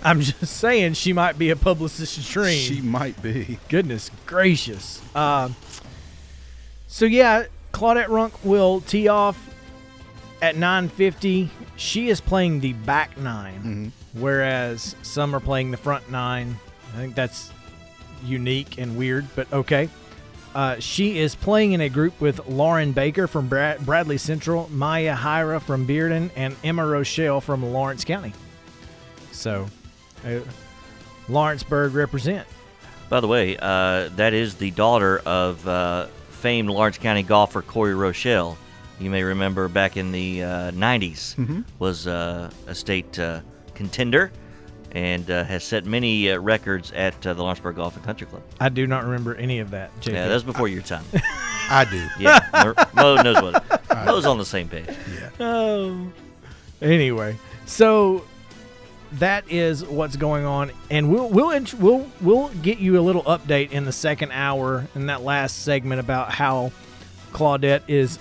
I'm just saying she might be a publicist's dream. She might be. Goodness gracious. Um, so yeah, Claudette Runk will tee off at 9:50. She is playing the back 9 whereas some are playing the front nine. I think that's unique and weird, but okay. Uh, she is playing in a group with Lauren Baker from Brad- Bradley Central, Maya Hyra from Bearden, and Emma Rochelle from Lawrence County. So, uh, Lawrenceburg represent. By the way, uh, that is the daughter of uh, famed Lawrence County golfer Corey Rochelle. You may remember back in the uh, 90s was uh, a state uh, contender and uh, has set many uh, records at uh, the Lawrenceburg Golf and Country Club. I do not remember any of that. JP. Yeah, that was before your time. I do. Yeah, Mo Mo knows what. Mo's on the same page. Oh. Anyway, so that is what's going on, and we'll we'll we'll we'll get you a little update in the second hour in that last segment about how Claudette is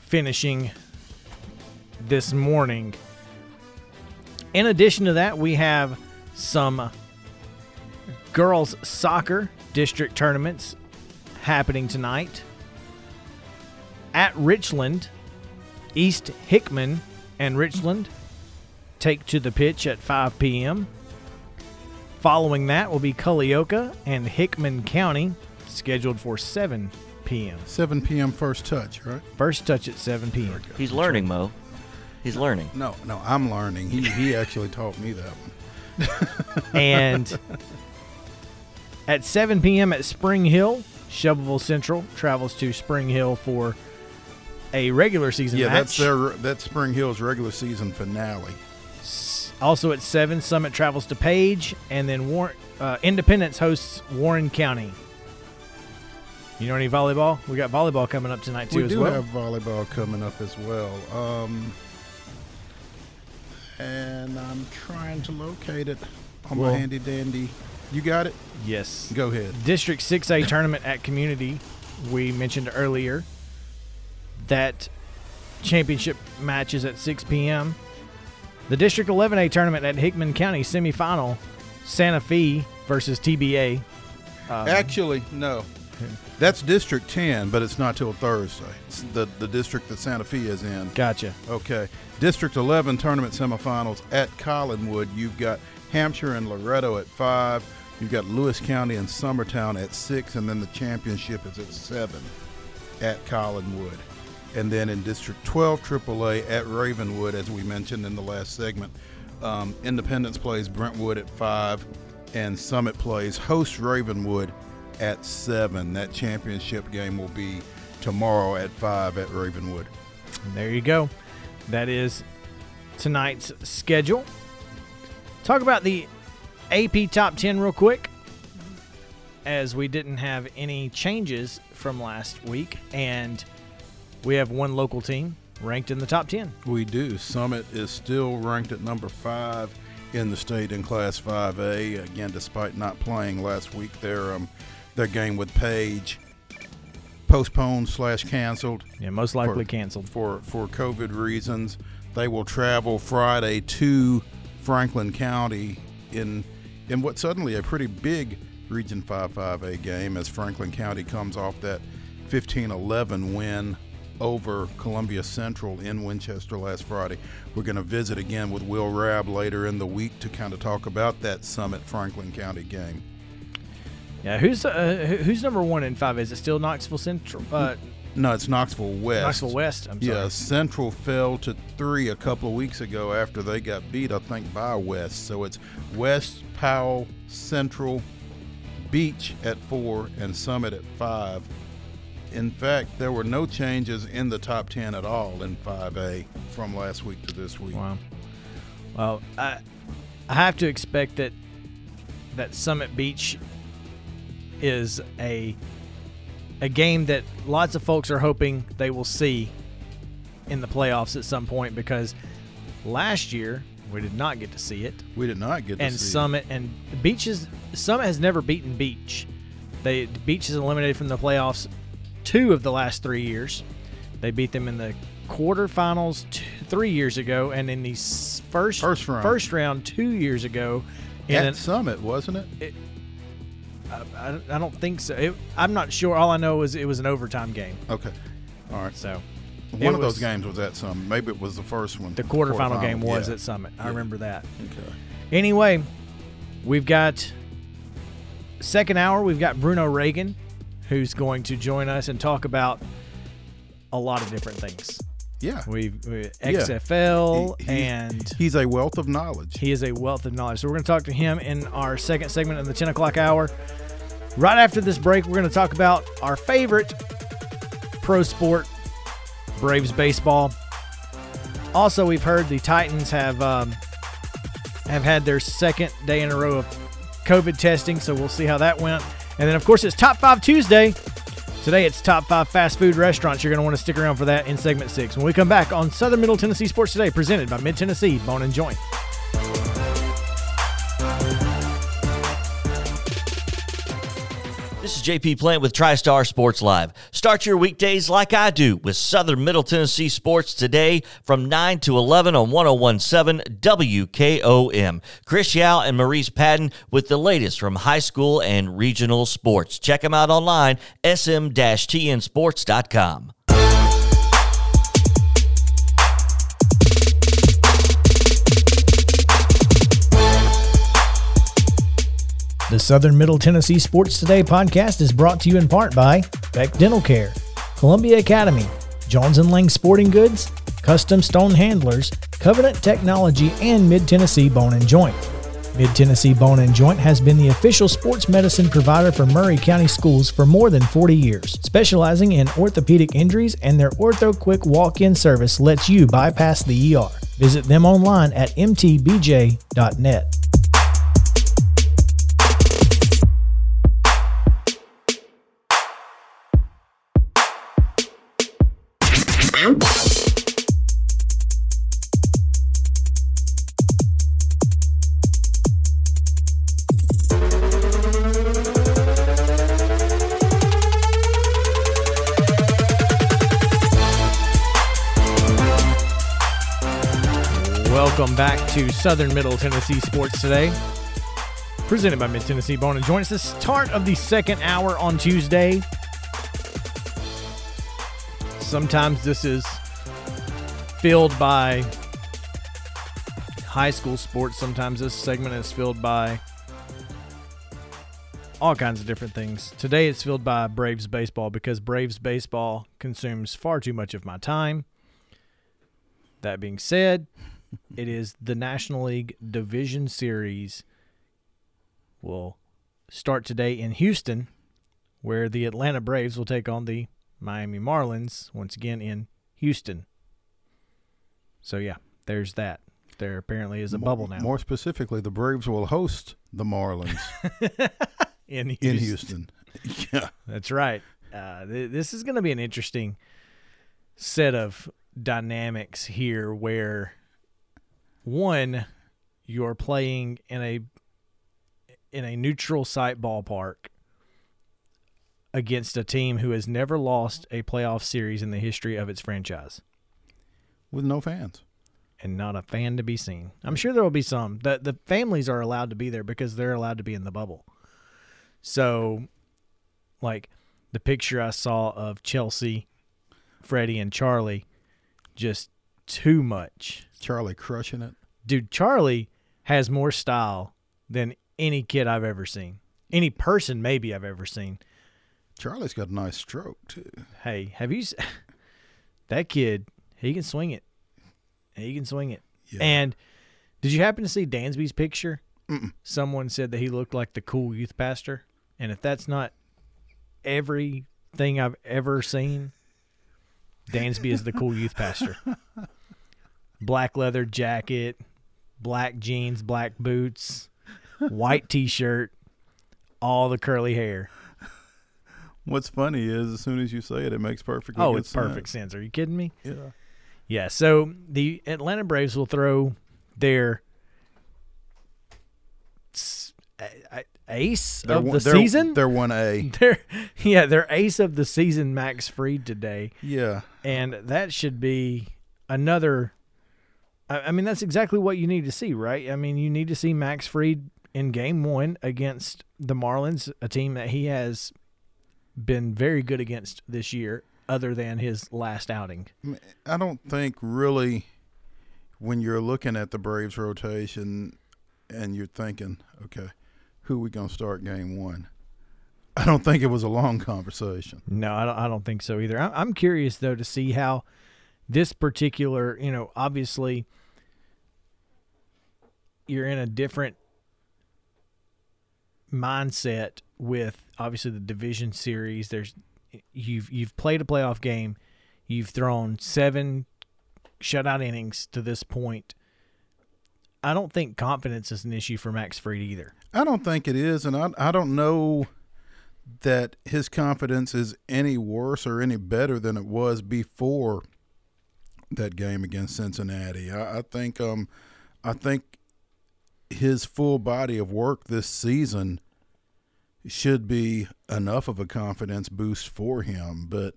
finishing this morning. In addition to that, we have some girls soccer district tournaments happening tonight at Richland. East Hickman and Richland take to the pitch at 5 p.m. Following that will be Culleoka and Hickman County, scheduled for 7 p.m. 7 p.m. first touch, right? First touch at 7 p.m. He's learning, Mo. He's learning. No, no, I'm learning. He he actually taught me that one. And At 7 p.m. at Spring Hill, Shelbyville Central travels to Spring Hill for a regular season yeah, match. that's their that's Spring Hill's regular season finale. Also at 7, Summit travels to Page, and then War- uh, Independence hosts Warren County. You know any volleyball? We got volleyball coming up tonight too as well. we as do well. have volleyball coming up as well. Um, and I'm trying to locate it on Well- my handy dandy. You got it? yes. Go ahead. District 6A tournament at Community, we mentioned earlier. That championship match is at 6 p.m. The District 11A tournament at Hickman County semifinal, Santa Fe versus TBA. Um, Actually, no. That's District 10, but it's not till Thursday. It's the the district that Santa Fe is in. Gotcha. Okay. District 11 tournament semifinals at Collinwood. You've got Hampshire and Loretto at 5. You've got Lewis County and Summertown at 6. And then the championship is at 7 at Collinwood. And then in District 12 AAA at Ravenwood, as we mentioned in the last segment, um, Independence plays Brentwood at 5. And Summit plays host Ravenwood at 7. That championship game will be tomorrow at 5 at Ravenwood. There you go. That is tonight's schedule. Talk about the AP top 10 real quick, as we didn't have any changes from last week, and we have one local team ranked in the top 10. We do. Summit is still ranked at number five in the state in Class 5A. Again, despite not playing last week, their um, their game with Page postponed slash canceled Yeah, most likely For- canceled. for for COVID reasons. They will travel Friday to Franklin County in in what suddenly a pretty big Region 5 5A game as Franklin County comes off that 15-11 win over Columbia Central in Winchester last Friday. We're going to visit again with Will Rabb later in the week to kind of talk about that Summit Franklin County game. Yeah, who's uh, who's number one in five? Is it still Knoxville Central? Uh, No, it's Knoxville West. Knoxville West. I'm sorry. Yeah, Central fell to three a couple of weeks ago after they got beat, I think, by West. So it's West, Powell, Central, Beach at four, and Summit at five. In fact, there were no changes in the top 10 at all in 5A from last week to this week. Wow. Well, I I have to expect that that Summit Beach is a a game that lots of folks are hoping they will see in the playoffs at some point because last year we did not get to see it We did not get to and see Summit and Beaches Summit has never beaten Beach. They Beach is eliminated from the playoffs two of the last three years. They beat them in the quarterfinals t- three years ago, and in the first First round. first round two years ago. At an, Summit, wasn't it? I, I- I don't think so. It, I'm not sure. All I know is it was an overtime game. Okay. All right. So One it of those games was at Summit. Maybe it was the first one. the quarterfinal, game was yeah. at Summit. I Yeah. remember that. Okay. Anyway, we've got second hour. We've got Bruno Reagan, who's going to join us and talk about a lot of different things. Yeah. We've we, XFL He- he- and He's a wealth of knowledge. he is a wealth of knowledge. So we're going to talk to him in our second segment in the 10 o'clock hour. Right after this break, we're going to talk about our favorite pro sport, Braves baseball. Also, we've heard the Titans have um, have had their second day in a row of COVID testing, so we'll see how that went. And then, of course, it's Top Five Tuesday. Today, it's Top Five fast food restaurants. You're going to want to stick around for that in segment six when we come back on Southern Middle Tennessee Sports Today, presented by Mid Tennessee Bone and Joint. This is JP Plant with TriStar Sports Live. Start your weekdays like I do with Southern Middle Tennessee Sports today from 9 to 11 on 1017 WKOM. Chris Yao and Maurice Patton with the latest from high school and regional sports. Check them out online, sm-tnsports.com. The Southern Middle Tennessee Sports Today podcast is brought to you in part by Beck Dental Care, Columbia Academy, Jones and Lang Sporting Goods, Custom Stone Handlers, Covenant Technology, and Mid Tennessee Bone and Joint. Mid Tennessee Bone and Joint has been the official sports medicine provider for Maury County schools for more than 40 years. Specializing in orthopedic injuries and their Ortho Quick walk in service lets you bypass the ER. Visit them online at mtbj.net. to Southern Middle Tennessee Sports Today, presented by Mid Tennessee Bone and Joint. It's the start of the second hour on Tuesday. Sometimes this is filled by high school sports. Sometimes this segment is filled by all kinds of different things. Today it's filled by Braves baseball because Braves baseball consumes far too much of my time. That being said, it is the National League Division Series will start today in Houston, where the Atlanta Braves will take on the Miami Marlins once again in Houston. So yeah, there's that. There apparently is a more, bubble now. More specifically, the Braves will host the Marlins in Houston. in Houston. yeah, that's right. Uh, th- this is going to be an interesting set of dynamics here, where one, you're playing in a in a neutral site ballpark against a team who has never lost a playoff series in the history of its franchise with no fans and not a fan to be seen. I'm sure there will be some. The the families are allowed to be there because they're allowed to be in the bubble. So like the picture I saw of Chelsea, Freddie and Charlie just too much. Charlie crushing it. Dude, Charlie has more style than any kid I've ever seen. Any person maybe I've ever seen. Charlie's got a nice stroke too. Hey, have you that kid, he can swing it. He can swing it. Yeah. And did you happen to see Dansby's picture? Mm-mm. Someone said that he looked like the cool youth pastor. And if that's not everything I've ever seen, Dansby is the cool youth pastor. Black leather jacket, black jeans, black boots, white t shirt, all the curly hair. What's funny is as soon as you say it, it makes oh, perfect. Oh, it's sense. perfect sense. Are you kidding me? Yeah. Yeah. So the Atlanta Braves will throw their ace they're of the season. They're one A. They're yeah, they're ace of the season. Max Fried today. Yeah, and that should be another. I, I mean, that's exactly what you need to see, right? I mean, you need to see Max Fried in Game One against the Marlins, a team that he has been very good against this year, other than his last outing. I don't think really when you're looking at the Braves rotation and you're thinking, okay, who are we going to start game one? I don't think it was a long conversation. No, I don't, I don't think so either. I'm curious, though, to see how this particular, you know, obviously you're in a different mindset with obviously the division series. There's you've you've played a playoff game, you've thrown seven shutout innings to this point. I don't think confidence is an issue for Max Fried either. I don't think it is, and I I don't know that his confidence is any worse or any better than it was before that game against Cincinnati. I, I think um I think his full body of work this season should be enough of a confidence boost for him. But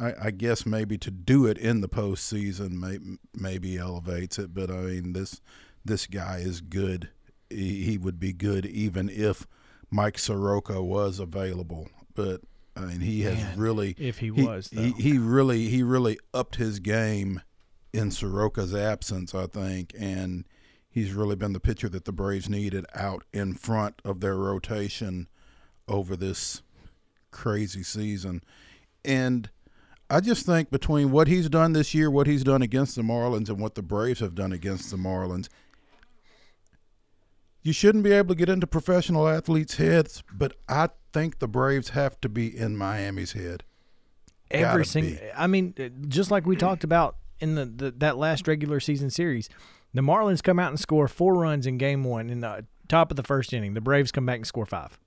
I, I guess maybe to do it in the postseason may, maybe elevates it. But I mean this this guy is good. He, he would be good even if Mike Soroka was available. But I mean he has Man, really if he was he, he really he really upped his game in Soroka's absence. I think and. He's really been the pitcher that the Braves needed out in front of their rotation over this crazy season. And I just think between what he's done this year, what he's done against the Marlins, and what the Braves have done against the Marlins, You shouldn't be able to get into professional athletes' heads, but I think the Braves have to be in Miami's head. Every single, I mean, uh, just like we talked about in the, the that last regular season series, the Marlins come out and score four runs in game one in the top of the first inning. The Braves come back and score five.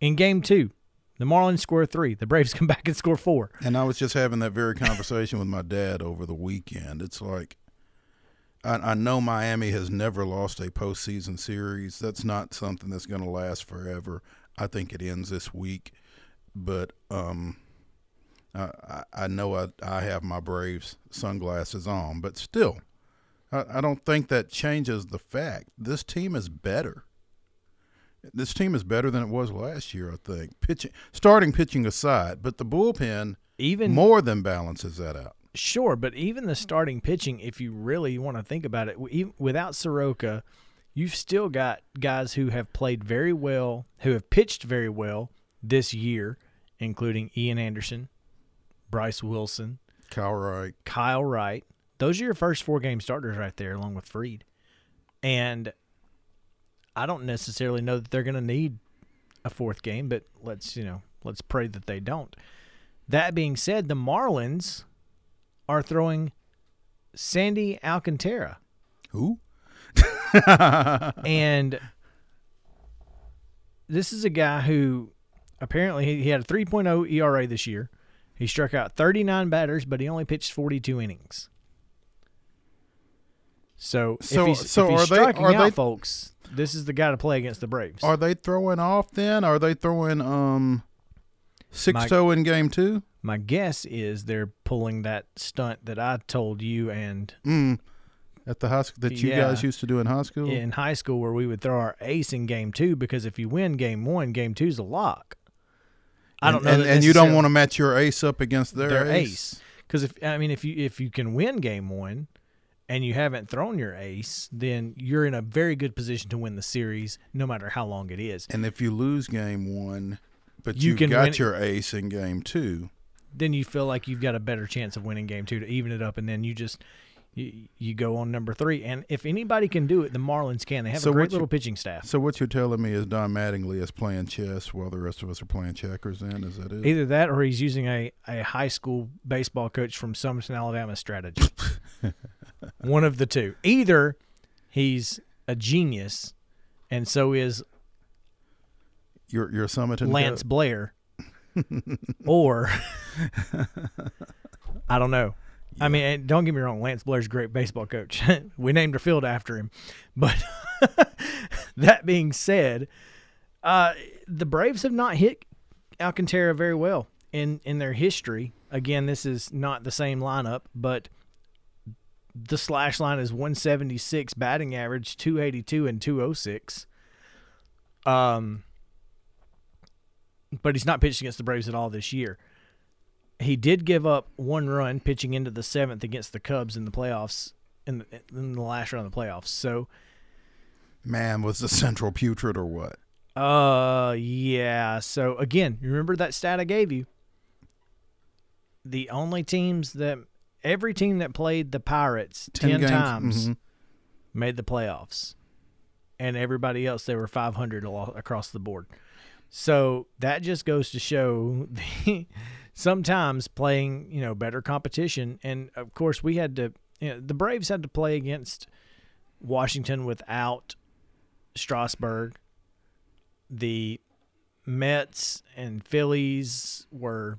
In game two, the Marlins score three. The Braves come back and score four. And I was just having that very conversation with my dad over the weekend. It's like I, I know Miami has never lost a postseason series. That's not something that's going to last forever. I think it ends this week, but um, I, I know I, I have my Braves sunglasses on, but still, I, I don't think that changes the fact this team is better. This team is better than it was last year. I think pitching, starting pitching aside, but the bullpen even more than balances that out. Sure, but even the starting pitching, if you really want to think about it, without Soroka, you've still got guys who have played very well, who have pitched very well this year, including Ian Anderson, Bryce Wilson, Kyle Wright. Kyle Wright. Those are your first four game starters right there, along with Fried. And I don't necessarily know that they're going to need a fourth game, but let's, you know, let's pray that they don't. That being said, the Marlins are throwing Sandy Alcantara. Who? and this is a guy who apparently he had a 3.0 ERA this year. He struck out 39 batters, but he only pitched 42 innings. So, so if he's, so if he's are striking they, are out, they, folks, this is the guy to play against the Braves. Are they throwing off then? Are they throwing um Sixto in game two? My guess is they're pulling that stunt that I told you and mm, at the high school that you yeah, guys used to do in high school. In high school, where we would throw our ace in game two because if you win game one, game two's a lock. I don't know, and, and you don't want to match your ace up against their, their ace. Because if I mean, if you if you can win game one, and you haven't thrown your ace, then you're in a very good position to win the series, no matter how long it is. And if you lose game one, but you got your ace in game two. Then you feel like you've got a better chance of winning game two to even it up, and then you just you, you go on number three. And if anybody can do it, the Marlins can. They have so a great little you, pitching staff. So what you're telling me is Don Mattingly is playing chess while the rest of us are playing checkers. Then is that it? Either that, or he's using a a high school baseball coach from Summerton, Alabama strategy. One of the two. Either he's a genius, and so is your your Summerton Lance Blair, or I don't know. Yeah. I mean, don't get me wrong. Lance Blair's a great baseball coach. we named our field after him. But that being said, uh, the Braves have not hit Alcantara very well in in their history. Again, this is not the same lineup, but the slash line is 176 batting average, 282 and 206. Um, but he's not pitched against the Braves at all this year. He did give up one run pitching into the seventh against the Cubs in the playoffs in the, in the last round of the playoffs. So, man, was the central putrid or what? Uh, yeah. So again, you remember that stat I gave you. The only teams that every team that played the Pirates ten, 10 times mm-hmm. made the playoffs, and everybody else they were five hundred across the board. So that just goes to show the sometimes playing, you know, better competition. And of course, we had to, you know, the Braves had to play against Washington without Strasburg. The Mets and Phillies were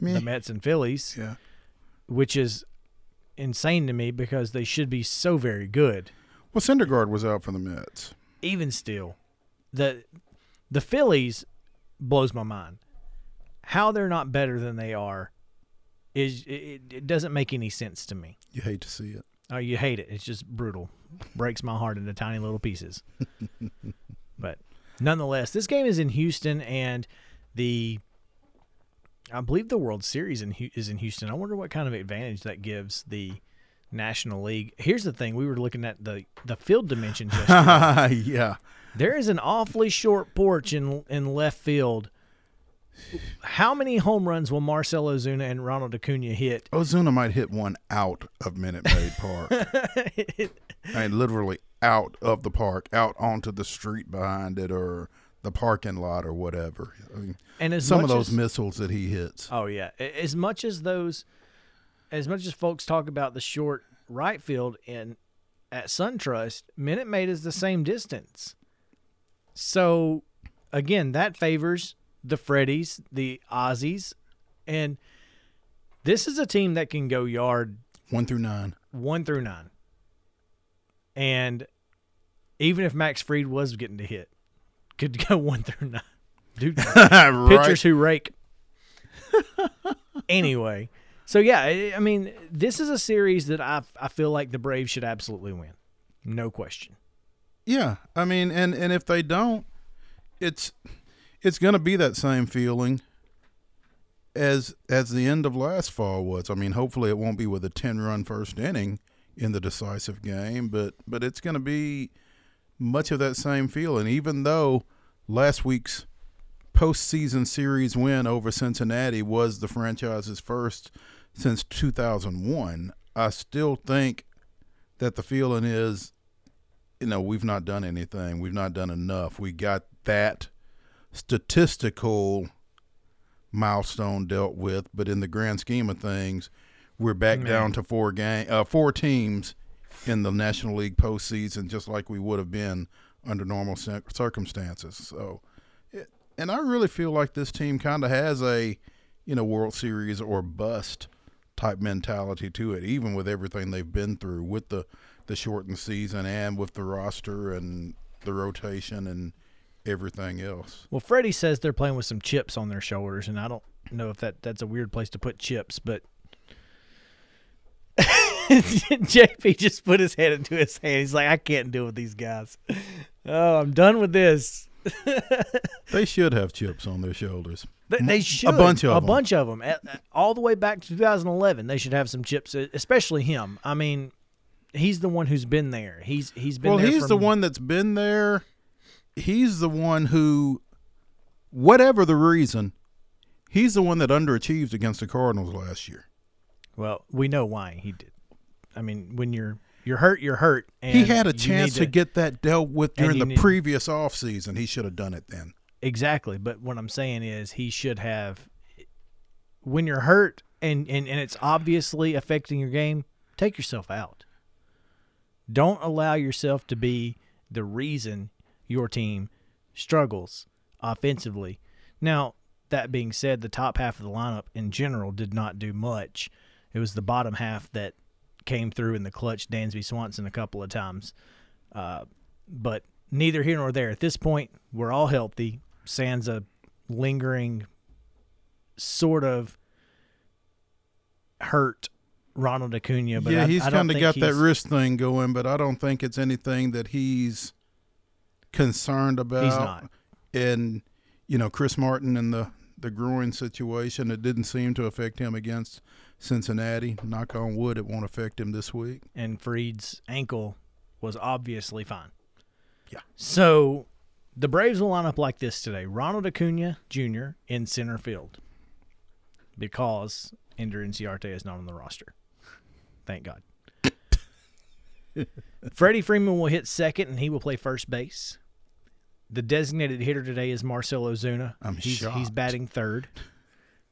me. the Mets and Phillies. Yeah. Which is insane to me because they should be so very good. Well, Syndergaard was out for the Mets. Even still, the the Phillies blows my mind. How they're not better than they are is it, it doesn't make any sense to me. You hate to see it. Oh, you hate it. It's just brutal. Breaks my heart into tiny little pieces. but nonetheless, this game is in Houston, and the I believe the World Series in, is in Houston. I wonder what kind of advantage that gives the National League. Here's the thing: we were looking at the the field dimensions yeah, there is an awfully short porch in in left field. How many home runs will Marcell Ozuna and Ronald Acuna hit? Ozuna might hit one out of Minute Maid Park. I mean, literally out of the park, out onto the street behind it, or the parking lot, or whatever. I mean, And as some of those as- missiles that he hits. Oh yeah, as much as those, as much as folks talk about the short right field in at SunTrust, Minute Maid is the same distance. So, again, that favors the Freddies, the Aussies, and this is a team that can go yard One through nine. one through nine. And even if Max Fried was getting to hit, could go one through nine. Dude, right. pitchers who rake. anyway, so yeah, I, I mean, this is a series that I I feel like the Braves should absolutely win, no question. Yeah, I mean, and and if they don't, it's it's going to be that same feeling as as the end of last fall was. I mean, hopefully it won't be with a ten run first inning in the decisive game, but but it's going to be much of that same feeling. Even though last week's postseason series win over Cincinnati was the franchise's first since 2001, I still think that the feeling is you know, we've not done anything. We've not done enough. We got that statistical milestone dealt with, but in the grand scheme of things, we're back Man. down to four game, uh, four teams in the National League postseason, just like we would have been under normal circumstances. So, it, and I really feel like this team kind of has a, you know, World Series or bust type mentality to it, even with everything they've been through with the the shortened season and with the roster and the rotation and everything else. Well, Freddie says they're playing with some chips on their shoulders, and I don't know if that that's a weird place to put chips, but. JP just put his head into his hand. He's like, I can't deal with these guys. Oh, I'm done with this. They should have chips on their shoulders. They, they should. bunch of a 'em. bunch of them. All the way back to 2011, they should have some chips, especially him. I mean, he's the one who's been there. He's he's been Well, he's from- the one that's been there. He's the one who, whatever the reason, he's the one that underachieved against the Cardinals last year. Well, we know why he did. I mean, when you're you're hurt, you're hurt. And he had a chance need to, get that dealt with during the need- previous offseason. He should have done it then. exactly. But what I'm saying is, he should have. When you're hurt and, and and it's obviously affecting your game, take yourself out. Don't allow yourself to be the reason your team struggles offensively. Now, that being said, the top half of the lineup in general did not do much. It was the bottom half that came through in the clutch, Dansby Swanson, a couple of times. Uh, but neither here nor there. At this point, we're all healthy. Sans a lingering, sort of hurt Ronald Acuna. But yeah, I, he's kind of got that wrist thing going, but I don't think it's anything that he's concerned about. He's not. And you know, Chris Martin and the the groin situation, it didn't seem to affect him against Cincinnati. Knock on wood, it won't affect him this week. and Fried's ankle was obviously fine. Yeah. So the Braves will line up like this today: Ronald Acuna Jr. in center field, because Ender Inciarte is not on the roster. Thank God. Freddie Freeman will hit second, and he will play first base. The designated hitter today is Marcelo Ozuna. I'm he's, He's batting third,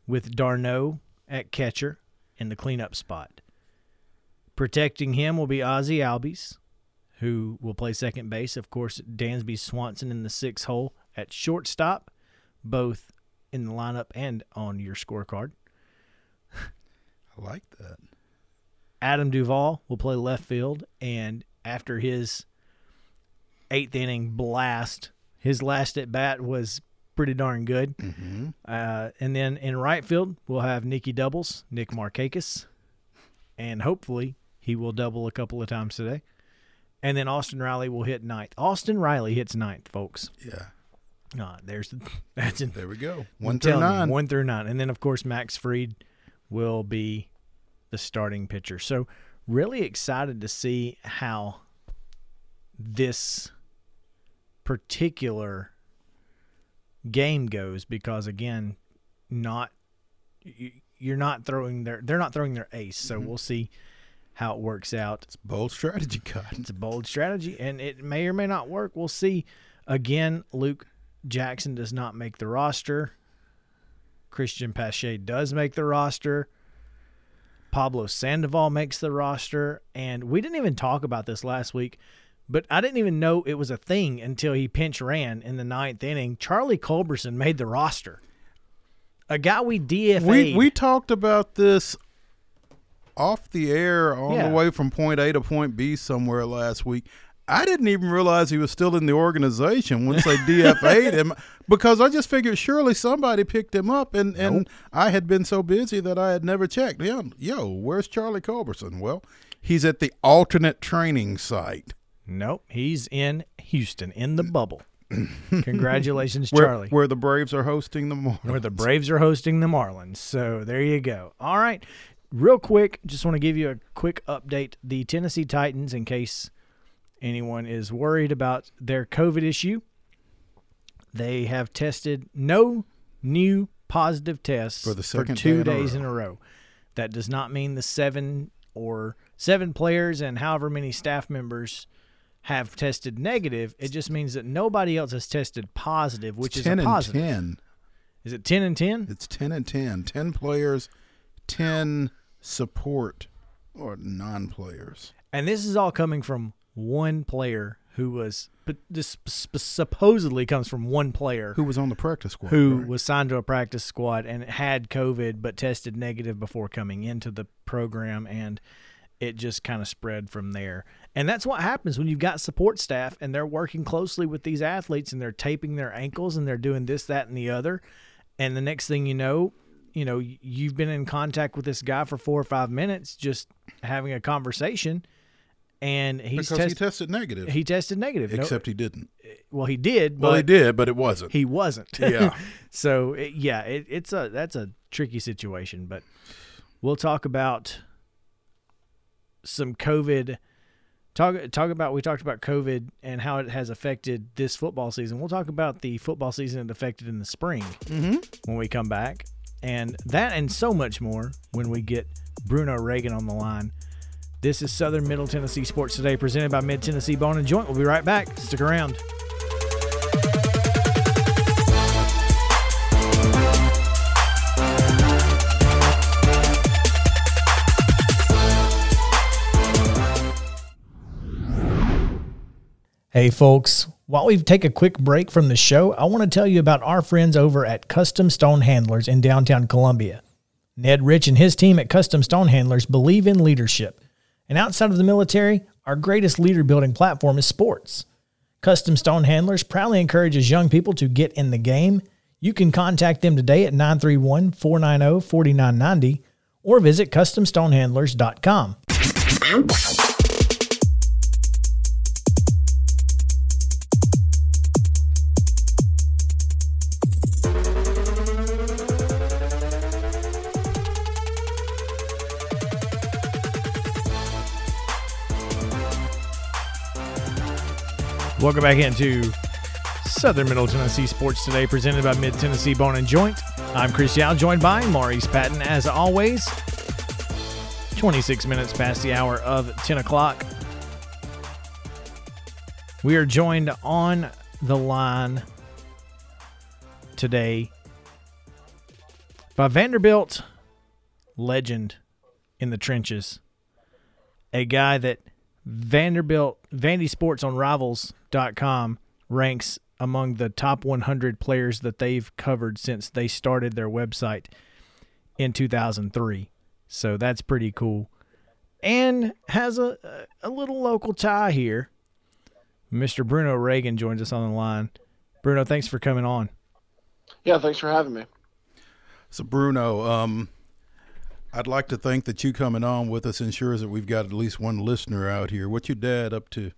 with d'Arnaud at catcher in the cleanup spot. Protecting him will be Ozzy Albies, who will play second base. Of course, Dansby Swanson in the sixth hole at shortstop, both in the lineup and on your scorecard. I like that. Adam Duvall will play left field, and after his eighth inning blast, his last at bat was pretty darn good. Mm-hmm. Uh, and then in right field, we'll have Nicky Doubles, Nick Markakis, and hopefully he will double a couple of times today. And then Austin Riley will hit ninth. Austin Riley hits ninth, folks. Yeah, Uh, there's that's in there we go. I'm One through telling you, nine. one through nine, and then of course Max Fried will be the starting pitcher. So really excited to see how this particular game goes because again, not you- you're not throwing their they're not throwing their ace. So mm-hmm. we'll see how it works out. It's bold strategy, cut. It's a bold strategy, and it may or may not work. We'll see. Again, Luke Jackson does not make the roster. Cristian Pache does make the roster. Pablo Sandoval makes the roster. And we didn't even talk about this last week, but I didn't even know it was a thing until he pinch ran in the ninth inning. Charlie Culberson made the roster. A guy we DFA. We, we talked about this off the air on yeah. the way from point A to point B somewhere last week. I didn't even realize he was still in the organization once they DFA'd him because I just figured surely somebody picked him up and, and nope. I had been so busy that I had never checked. Yo, yo, where's Charlie Culberson? Well, he's at the alternate training site. Nope, he's in Houston in the bubble. Congratulations, where, Charlie. Where the Braves are hosting the Marlins. Where the Braves are hosting the Marlins. So there you go. All right. Real quick, just want to give you a quick update. The Tennessee Titans, in case anyone is worried about their COVID issue, they have tested no new positive tests for, the second for two day days in a row. That does not mean the seven or seven players and however many staff members have tested negative. It just means that nobody else has tested positive, which it's is 10 a positive. And 10. Is it 10 and 10? It's 10 and 10. 10 players, 10 support or non players. And this is all coming from one player who was but this supposedly comes from one player who was on the practice squad who right? was signed to a practice squad and had covid but tested negative before coming into the program and it just kind of spread from there. And that's what happens when you've got support staff and they're working closely with these athletes and they're taping their ankles and they're doing this that and the other. And the next thing you know you know you've been in contact with this guy for 4 or 5 minutes just having a conversation and he's because test- he tested negative. He tested negative, except no, he didn't. Well, he did. well, he did, but it wasn't. He wasn't. Yeah. so it, yeah, it, it's a that's a tricky situation, but we'll talk about some COVID. Talk talk about we talked about COVID and how it has affected this football season. We'll talk about the football season it affected in the spring mm-hmm. when we come back, and that and so much more when we get Bruno Reagan on the line. This is Southern Middle Tennessee Sports Today, presented by Mid Tennessee Bone and Joint. We'll be right back. Stick around. Hey, folks. While we take a quick break from the show, I want to tell you about our friends over at Custom Stone Handlers in downtown Columbia. Ned Rich and his team at Custom Stone Handlers believe in leadership and outside of the military, our greatest leader building platform is sports. Custom Stone Handlers proudly encourages young people to get in the game. You can contact them today at 931 490 4990 or visit CustomStonehandlers.com. Welcome back into Southern Middle Tennessee Sports Today, presented by Mid Tennessee Bone and Joint. I'm Chris Yao, joined by Maurice Patton, as always. 26 minutes past the hour of 10 o'clock. We are joined on the line today by Vanderbilt legend in the trenches, a guy that Vanderbilt Vandy Sports on Rivals.com ranks among the top 100 players that they've covered since they started their website in 2003. So that's pretty cool. And has a a little local tie here. Mr. Bruno Reagan joins us on the line. Bruno, thanks for coming on. Yeah, thanks for having me. So Bruno, um, I'd like to think that you coming on with us ensures that we've got at least one listener out here. What's your dad up to?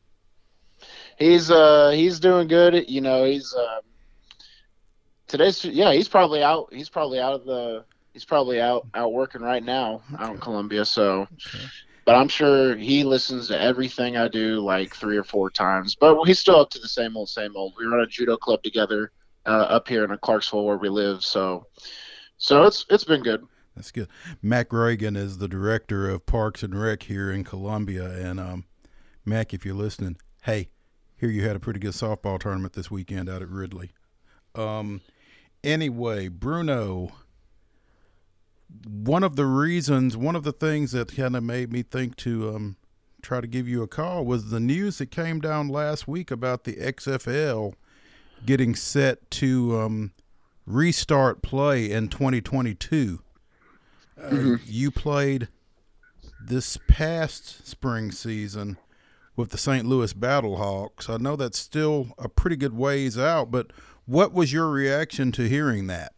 He's uh he's doing good. You know, he's uh, today's yeah, he's probably out. He's probably out of the. He's probably out out working right now okay. out in Columbia. So, okay. but I'm sure he listens to everything I do like three or four times. But he's still up to the same old, same old. We run a judo club together uh, up here in Clarksville where we live. So, so it's it's been good. That's good. Mac Reagan is the director of Parks and Rec here in Columbia. And um, Mac, if you're listening, hey, here you had a pretty good softball tournament this weekend out at Ridley. Um, anyway, Bruno, one of the reasons, one of the things that kind of made me think to um, try to give you a call was the news that came down last week about the XFL getting set to um, restart play in 2022. Uh, mm-hmm. You played this past spring season with the St. Louis Battlehawks. I know that's still a pretty good ways out, but what was your reaction to hearing that?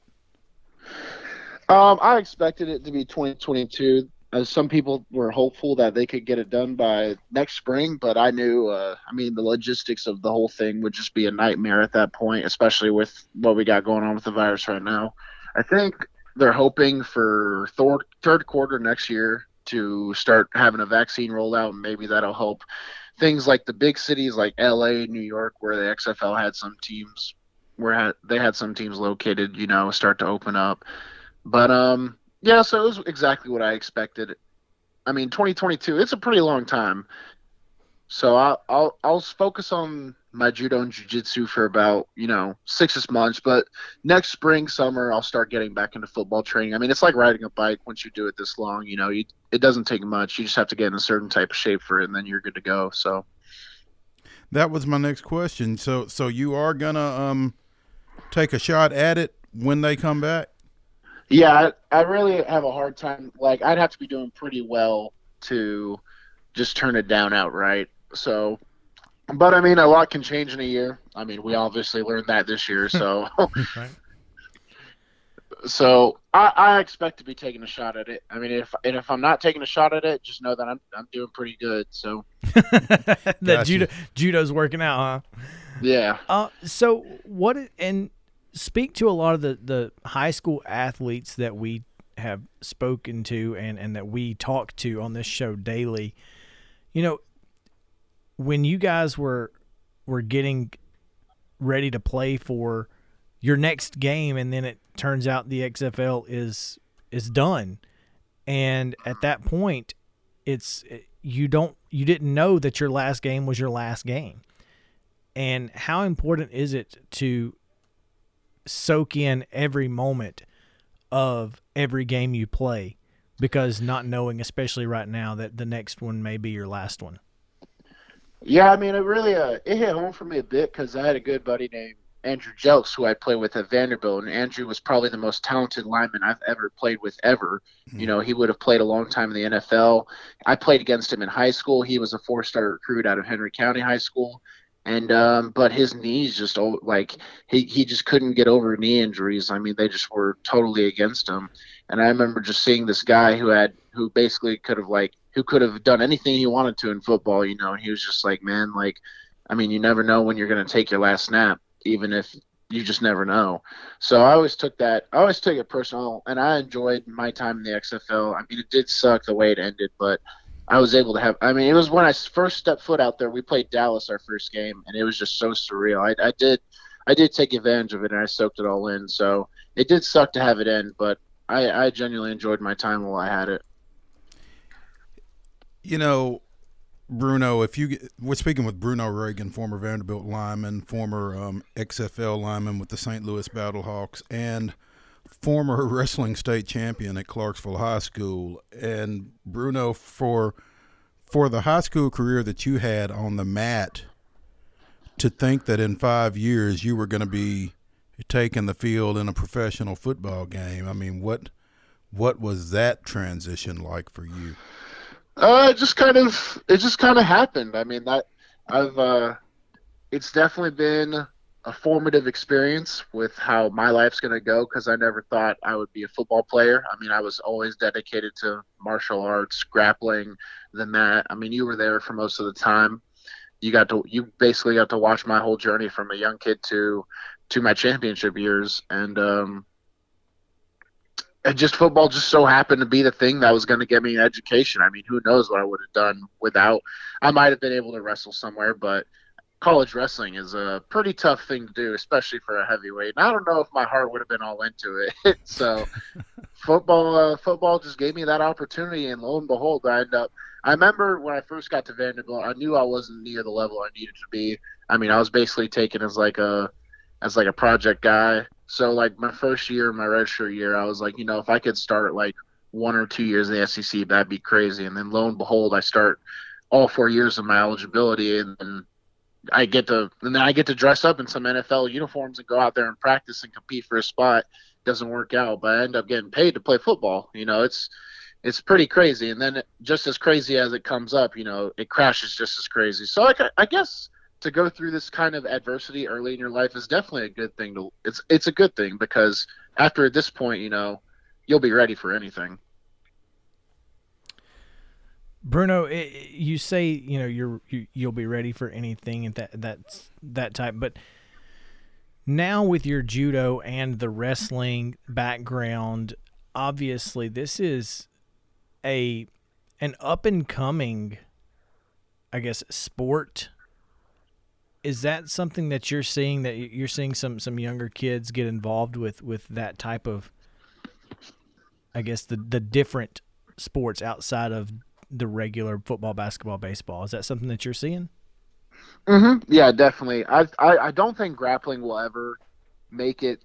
Um, I expected it to be 2022. As some people were hopeful that they could get it done by next spring, but I knew, uh, I mean, the logistics of the whole thing would just be a nightmare at that point, especially with what we got going on with the virus right now. I think they're hoping for third, third quarter next year to start having a vaccine rollout, and maybe that'll help things like the big cities like LA, New York, where the XFL had some teams where they had some teams located, you know, start to open up. But um, yeah, so it was exactly what I expected. I mean, 2022, it's a pretty long time. So I'll I'll, I'll focus on my judo and jiu-jitsu for about you know six months but next spring summer i'll start getting back into football training. I mean it's like riding a bike once you do it this long you know you, it doesn't take much. You just have to get in a certain type of shape for it and then you're good to go so. That was my next question. So so you are gonna um take a shot at it when they come back? Yeah I, I really have a hard time like i'd have to be doing pretty well to just turn it down outright. So but I mean, a lot can change in a year. I mean, we obviously learned that this year. So, right. so I, I, expect to be taking a shot at it. I mean, if and if I'm not taking a shot at it, just know that I'm I'm doing pretty good. So that judo judo's working out, huh? Yeah. Uh, so what and speak to a lot of the the high school athletes that we have spoken to and and that we talk to on this show daily. You know, when you guys were were getting ready to play for your next game and then it turns out the XFL is is done. And at that point it's you don't you didn't know that your last game was your last game. And how important is it to soak in every moment of every game you play? Because not knowing especially right now that the next one may be your last one yeah, I mean, it really uh, it hit home for me a bit because I had a good buddy named Andrew Jelks who I played with at Vanderbilt, and Andrew was probably the most talented lineman I've ever played with ever. Mm-hmm. You know, he would have played a long time in the NFL. I played against him in high school. He was a four-star recruit out of Henry County High School, and um, but his knees just like he he just couldn't get over knee injuries. I mean, they just were totally against him. And I remember just seeing this guy who had who basically could have like who could have done anything he wanted to in football, you know, and he was just like, man, like, I mean, you never know when you're going to take your last snap, even if you just never know. So I always took that, I always took it personal, and I enjoyed my time in the XFL. I mean, it did suck the way it ended, but I was able to have, I mean, it was when I first stepped foot out there, we played Dallas our first game, and it was just so surreal. I, I did, I did take advantage of it, and I soaked it all in. So it did suck to have it end, but I, I genuinely enjoyed my time while I had it you know, Bruno, if you we're speaking with Bruno Reagan, former Vanderbilt lineman, former um, XFL lineman with the St. Louis Battlehawks, and former wrestling state champion at Clarksville High School. And Bruno, for for the high school career that you had on the mat, to think that in five years you were going to be taking the field in a professional football game. I mean, what what was that transition like for you? Uh, it just kind of it just kind of happened. I mean, that I've uh, it's definitely been a formative experience with how my life's gonna go because I never thought I would be a football player. I mean, I was always dedicated to martial arts, grappling, the mat. I mean, you were there for most of the time. You got to you basically got to watch my whole journey from a young kid to to my championship years, and um, and just football just so happened to be the thing that was going to get me an education. I mean, who knows what I would have done without? I might have been able to wrestle somewhere, but college wrestling is a pretty tough thing to do, especially for a heavyweight. And I don't know if my heart would have been all into it. so football, uh, football just gave me that opportunity, and lo and behold, I end up. I remember when I first got to Vanderbilt, I knew I wasn't near the level I needed to be. I mean, I was basically taken as like a as like a project guy. So like my first year, my redshirt year, I was like, you know, if I could start like one or two years in the SEC, that'd be crazy. And then lo and behold, I start all four years of my eligibility, and, I get to and then I get to dress up in some NFL uniforms and go out there and practice and compete for a spot. Doesn't work out, but I end up getting paid to play football. You know, it's it's pretty crazy. And then just as crazy as it comes up, you know, it crashes just as crazy. So I, I guess to go through this kind of adversity early in your life is definitely a good thing to it's it's a good thing because after this point, you know, you'll be ready for anything. Bruno, it, you say you know you're you, you'll be ready for anything and that that's that type, but now with your judo and the wrestling background, obviously this is a an up and coming, I guess, sport. Is that something that you're seeing that you're seeing some some younger kids get involved with with that type of, I guess the the different sports outside of the regular football, basketball, baseball. Is that something that you're seeing? Mm-hmm. Yeah, definitely. I, I I don't think grappling will ever make it.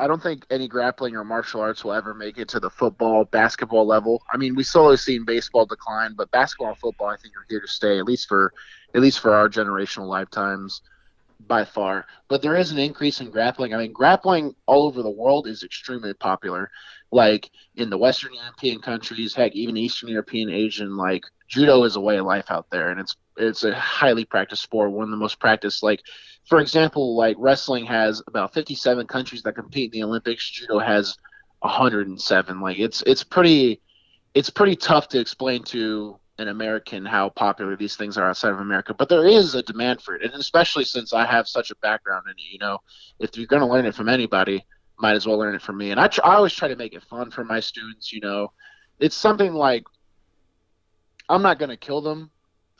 I don't think any grappling or martial arts will ever make it to the football, basketball level. I mean, we slowly seen baseball decline, but basketball football, I think, are here to stay at least for at least for our generational lifetimes by far. But there is an increase in grappling. I mean, grappling all over the world is extremely popular like in the Western European countries, heck, even Eastern European, Asian, like judo is a way of life out there, and it's it's a highly practiced sport, one of the most practiced. Like, for example, like wrestling has about 57 countries that compete in the Olympics. Judo has 107. Like, it's it's pretty it's pretty tough to explain to an American how popular these things are outside of America, but there is a demand for it, and especially since I have such a background in it. You know, if you're going to learn it from anybody, might as well learn it from me. And I, tr- I always try to make it fun for my students. You know, it's something like I'm not going to kill them.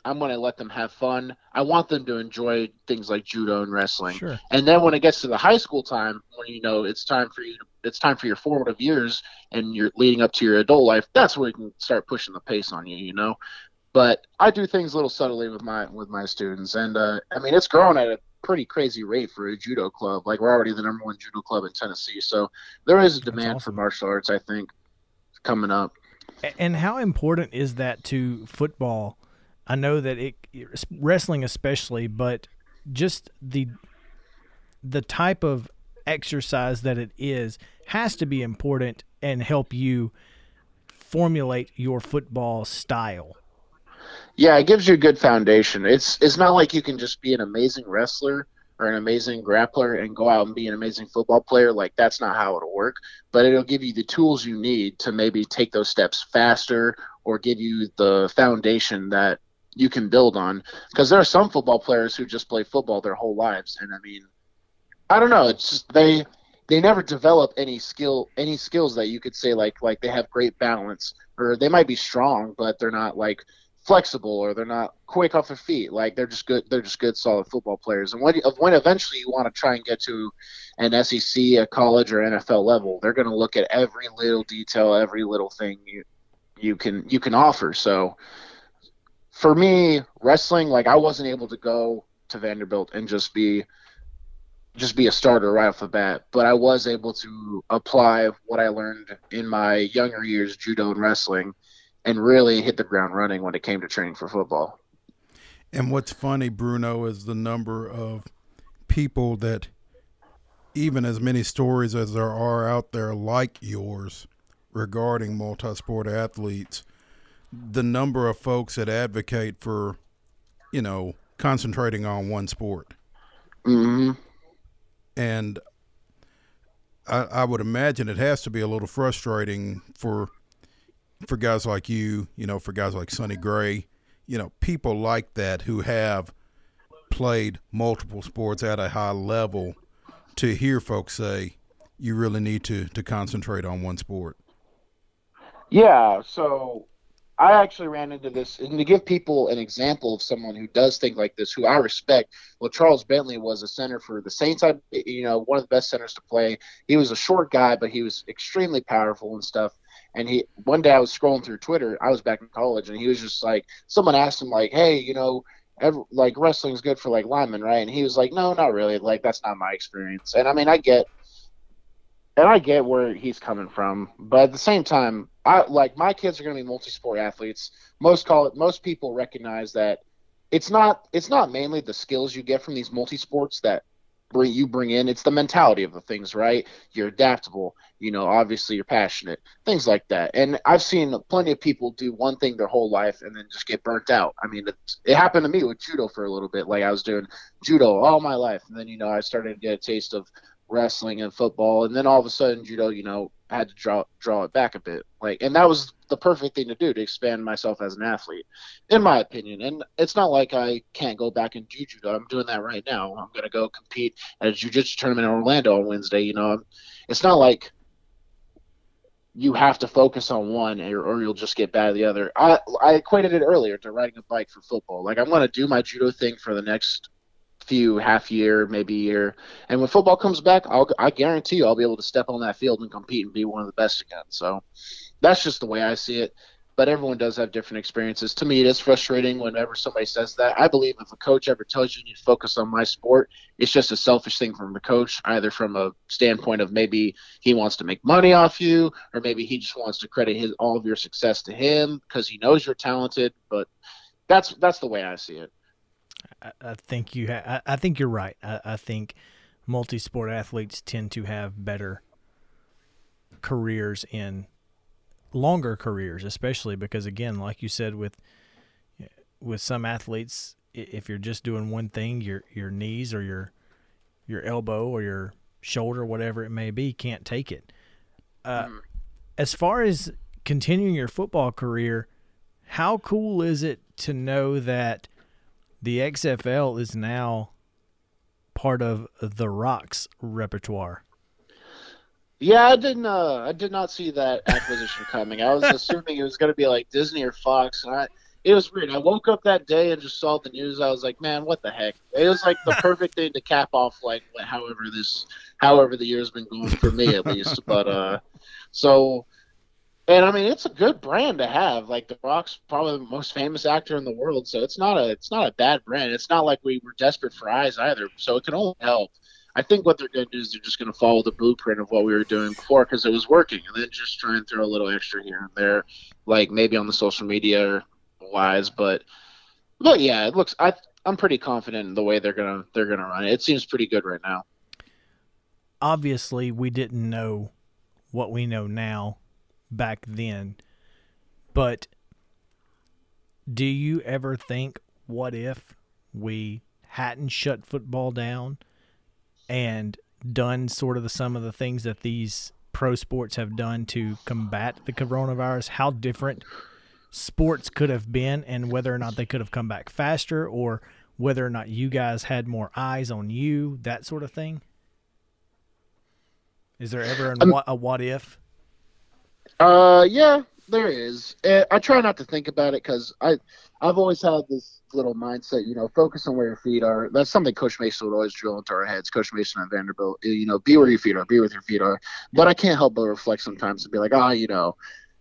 I'm going to let them have fun. I want them to enjoy things like judo and wrestling. Sure. And then when it gets to the high school time, when you know it's time for you, it's time for your formative years, and you're leading up to your adult life. That's where you can start pushing the pace on you. You know. But I do things a little subtly with my with my students, and uh, I mean it's grown at a pretty crazy rate for a judo club. Like we're already the number one judo club in Tennessee, so there is a demand awesome. for martial arts. I think coming up. And how important is that to football? I know that it wrestling especially, but just the the type of exercise that it is has to be important and help you formulate your football style. Yeah, it gives you a good foundation. It's it's not like you can just be an amazing wrestler or an amazing grappler and go out and be an amazing football player. Like that's not how it'll work. But it'll give you the tools you need to maybe take those steps faster or give you the foundation that you can build on. Because there are some football players who just play football their whole lives, and I mean, I don't know. It's just they they never develop any skill any skills that you could say like like they have great balance or they might be strong, but they're not like flexible or they're not quick off their feet. Like they're just good. They're just good, solid football players. And when when eventually you want to try and get to an SEC, a college, or NFL level, they're going to look at every little detail, every little thing you you can you can offer. So for me, wrestling, like I wasn't able to go to Vanderbilt and just be just be a starter right off the bat, but I was able to apply what I learned in my younger years, judo and wrestling, and really hit the ground running when it came to training for football. And what's funny, Bruno, is the number of people that, even as many stories as there are out there like yours regarding multi sport athletes, the number of folks that advocate for, you know, concentrating on one sport. Mm-hmm. And I, I would imagine it has to be a little frustrating for for guys like you, you know, for guys like Sonny Gray, you know, people like that who have played multiple sports at a high level to hear folks say you really need to to concentrate on one sport. Yeah, so I actually ran into this, and to give people an example of someone who does think like this, who I respect. Well, Charles Bentley was a center for the Saints. I, you know, one of the best centers to play. He was a short guy, but he was extremely powerful and stuff. And he one day I was scrolling through Twitter. I was back in college, and he was just like, someone asked him like, "Hey, you know, every, like wrestling's good for like linemen, right?" And he was like, "No, not really. Like that's not my experience." And I mean, I get, and I get where he's coming from, but at the same time, I like my kids are going to be multi-sport athletes. Most call it. Most people recognize that it's not. It's not mainly the skills you get from these multi-sports that bring you bring in it's the mentality of the things right? You're adaptable you know obviously you're passionate things like that. And i've seen plenty of people do one thing their whole life and then just get burnt out. I mean it happened to me with judo for a little bit. Like i was doing judo all my life and then you know i started to get a taste of wrestling and football and then all of a sudden judo you know I had to draw draw it back a bit. Like and that was the perfect thing to do to expand myself as an athlete in my opinion. And it's not like i can't go back and do judo. I'm doing that right now. I'm going to go compete at a jiu-jitsu tournament in orlando on wednesday you know. It's not like you have to focus on one or, or you'll just get bad at the other. I i equated it earlier to riding a bike for football. Like i'm going to do my judo thing for the next few half year, maybe year. And when football comes back, I'll, I guarantee you I'll be able to step on that field and compete and be one of the best again. So that's just the way I see it. But everyone does have different experiences. To me, it is frustrating whenever somebody says that. I believe if a coach ever tells you you need to focus on my sport, it's just a selfish thing from the coach, either from a standpoint of maybe he wants to make money off you, or maybe he just wants to credit his all of your success to him because he knows you're talented. But that's that's the way I see it. I, think you. Ha- I, I, think you're right. I, I think multi-sport athletes tend to have better careers in longer careers, especially because again, like you said, with with some athletes, if you're just doing one thing, your your knees or your your elbow or your shoulder, whatever it may be, can't take it. Uh, mm-hmm. As far as continuing your football career, how cool is it to know that the XFL is now part of the Rock's repertoire. Yeah, I didn't. Uh, I did not see that acquisition coming. I was assuming it was going to be like Disney or Fox, and I. It was weird. I woke up that day and just saw the news. I was like, man, what the heck? It was like the perfect thing to cap off, like however this, however the year's been going for me at least. But uh, so and I mean, it's a good brand to have. Like The Rock's probably the most famous actor in the world, so it's not a it's not a bad brand. It's not like we were desperate for eyes either, so it can only help. I think what they're going to do is they're just going to follow the blueprint of what we were doing before because it was working, and then just try and throw a little extra here and there, like maybe on the social media wise. But but yeah, it looks. I I'm pretty confident in the way they're gonna they're gonna run it. It seems pretty good right now. Obviously, we didn't know what we know now back then. But do you ever think, what if we hadn't shut football down and done sort of the, some of the things that these pro sports have done to combat the coronavirus? How different sports could have been, and whether or not they could have come back faster, or whether or not you guys had more eyes on you, that sort of thing? Is there ever a, um, a what if? Uh, yeah, there is. I try not to think about it because I, I've always had this little mindset. You know, focus on where your feet are. That's something Coach Mason would always drill into our heads. Coach Mason at Vanderbilt. You know, be where your feet are. Be with your feet are. But I can't help but reflect sometimes and be like, ah, oh, you know,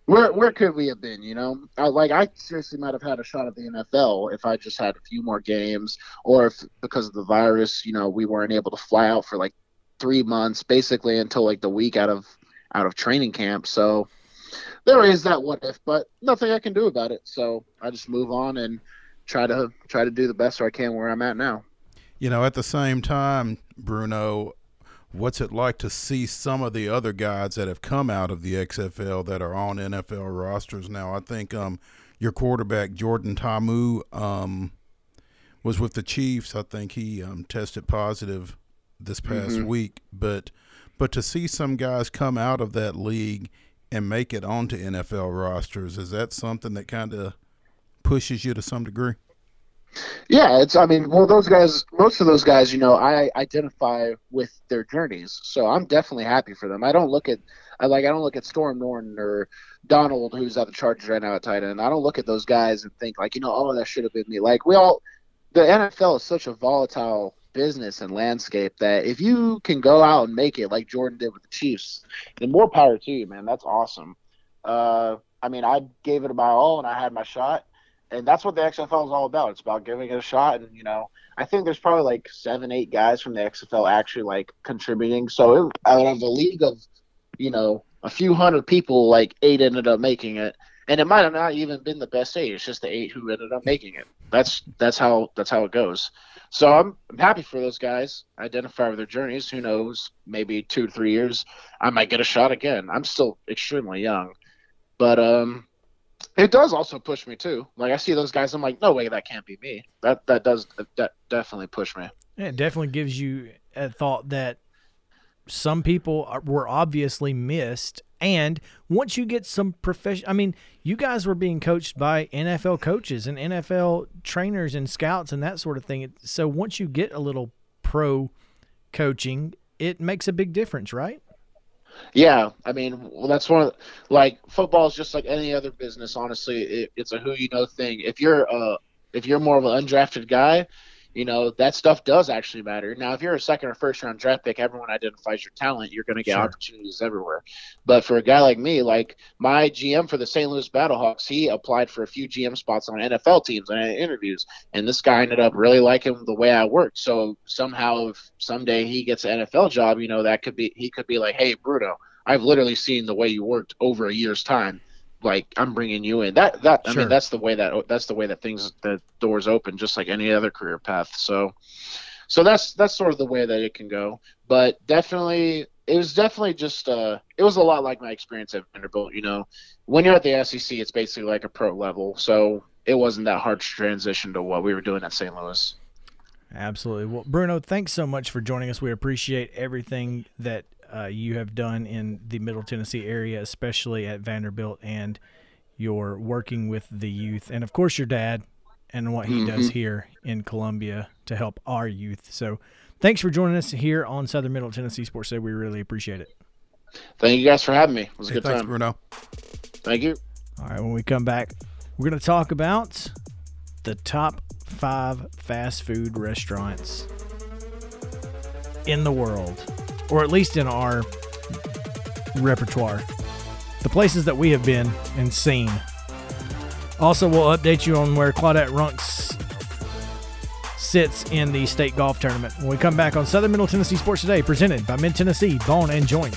where where could we have been? You know, I, like I seriously might have had a shot at the NFL if I just had a few more games, or if because of the virus, you know, we weren't able to fly out for like three months, basically until like the week out of out of training camp. So there is that what if, but nothing I can do about it. So I just move on and try to try to do the best I can where I'm at now. You know, at the same time, Bruno, what's it like to see some of the other guys that have come out of the XFL that are on NFL rosters now? I think um, your quarterback Jordan Ta'amu um, was with the Chiefs. I think he um, tested positive this past mm-hmm. week, but but to see some guys come out of that league and make it onto NFL rosters. Is that something that kind of pushes you to some degree? Yeah, it's. I mean, well, those guys, most of those guys, you know, I identify with their journeys, so I'm definitely happy for them. I don't look at, I like, I don't look at Storm Norton or Donald, who's at the Chargers right now at tight end. I don't look at those guys and think like, you know, oh, that should have been me. Like we all, the NFL is such a volatile business and landscape that if you can go out and make it like Jordan did with the Chiefs, then more power to you, man. That's awesome. Uh, I mean, I gave it my all and I had my shot and that's what the XFL is all about. It's about giving it a shot, and you know, I think there's probably like seven, eight guys from the XFL actually like contributing. So it, out of a league of, you know, a few hundred people, like eight ended up making it, and it might have not even been the best eight. It's just the eight who ended up making it. That's that's how that's how it goes. So I'm, I'm happy for those guys. Identify with their journeys. Who knows? Maybe two to three years, I might get a shot again. I'm still extremely young, but um, it does also push me too. Like I see those guys, I'm like, no way, that can't be me. That that does that definitely push me. Yeah, it definitely gives you a thought that some people were obviously missed. And once you get some profession, I mean, you guys were being coached by NFL coaches and NFL trainers and scouts and that sort of thing. So once you get a little pro coaching, it makes a big difference, right? Yeah, I mean, well, that's one of the, like football is just like any other business. Honestly, it, it's a who you know thing. If you're uh if you're more of an undrafted guy, you know that stuff does actually matter. Now, if you're a second or first round draft pick, everyone identifies your talent. You're going to get sure. opportunities everywhere. But for a guy like me, like my GM for the St. Louis Battlehawks, he applied for a few GM spots on NFL teams and interviews, and this guy ended up really liking the way I worked. So somehow, if someday he gets an NFL job, you know that could be he could be like, hey, Bruno, I've literally seen the way you worked over a year's time like I'm bringing you in. That that I mean that's the way that that's the way that things the doors open, just like any other career path. So, so that's that's sort of the way that it can go. But definitely, it was definitely just uh, it was a lot like my experience at Vanderbilt. You know, when you're at the SEC, it's basically like a pro level, so it wasn't that hard to transition to what we were doing at St. Louis. Absolutely. Well, Bruno, thanks so much for joining us. We appreciate everything that uh, you have done in the Middle Tennessee area, especially at Vanderbilt, and you're working with the youth, and of course your dad and what he mm-hmm. does here in Columbia to help our youth. So, thanks for joining us here on Southern Middle Tennessee Sports Day. We really appreciate it. Thank you guys for having me. It was a hey, good thanks, time, Bruno. Thank you. All right, when we come back, we're going to talk about the top five fast food restaurants in the world or at least in our repertoire. The places that we have been and seen. Also, we'll update you on where Claudette Runks sits in the state golf tournament when we come back on Southern Middle Tennessee Sports Today, presented by Mid Tennessee Bone and Joint.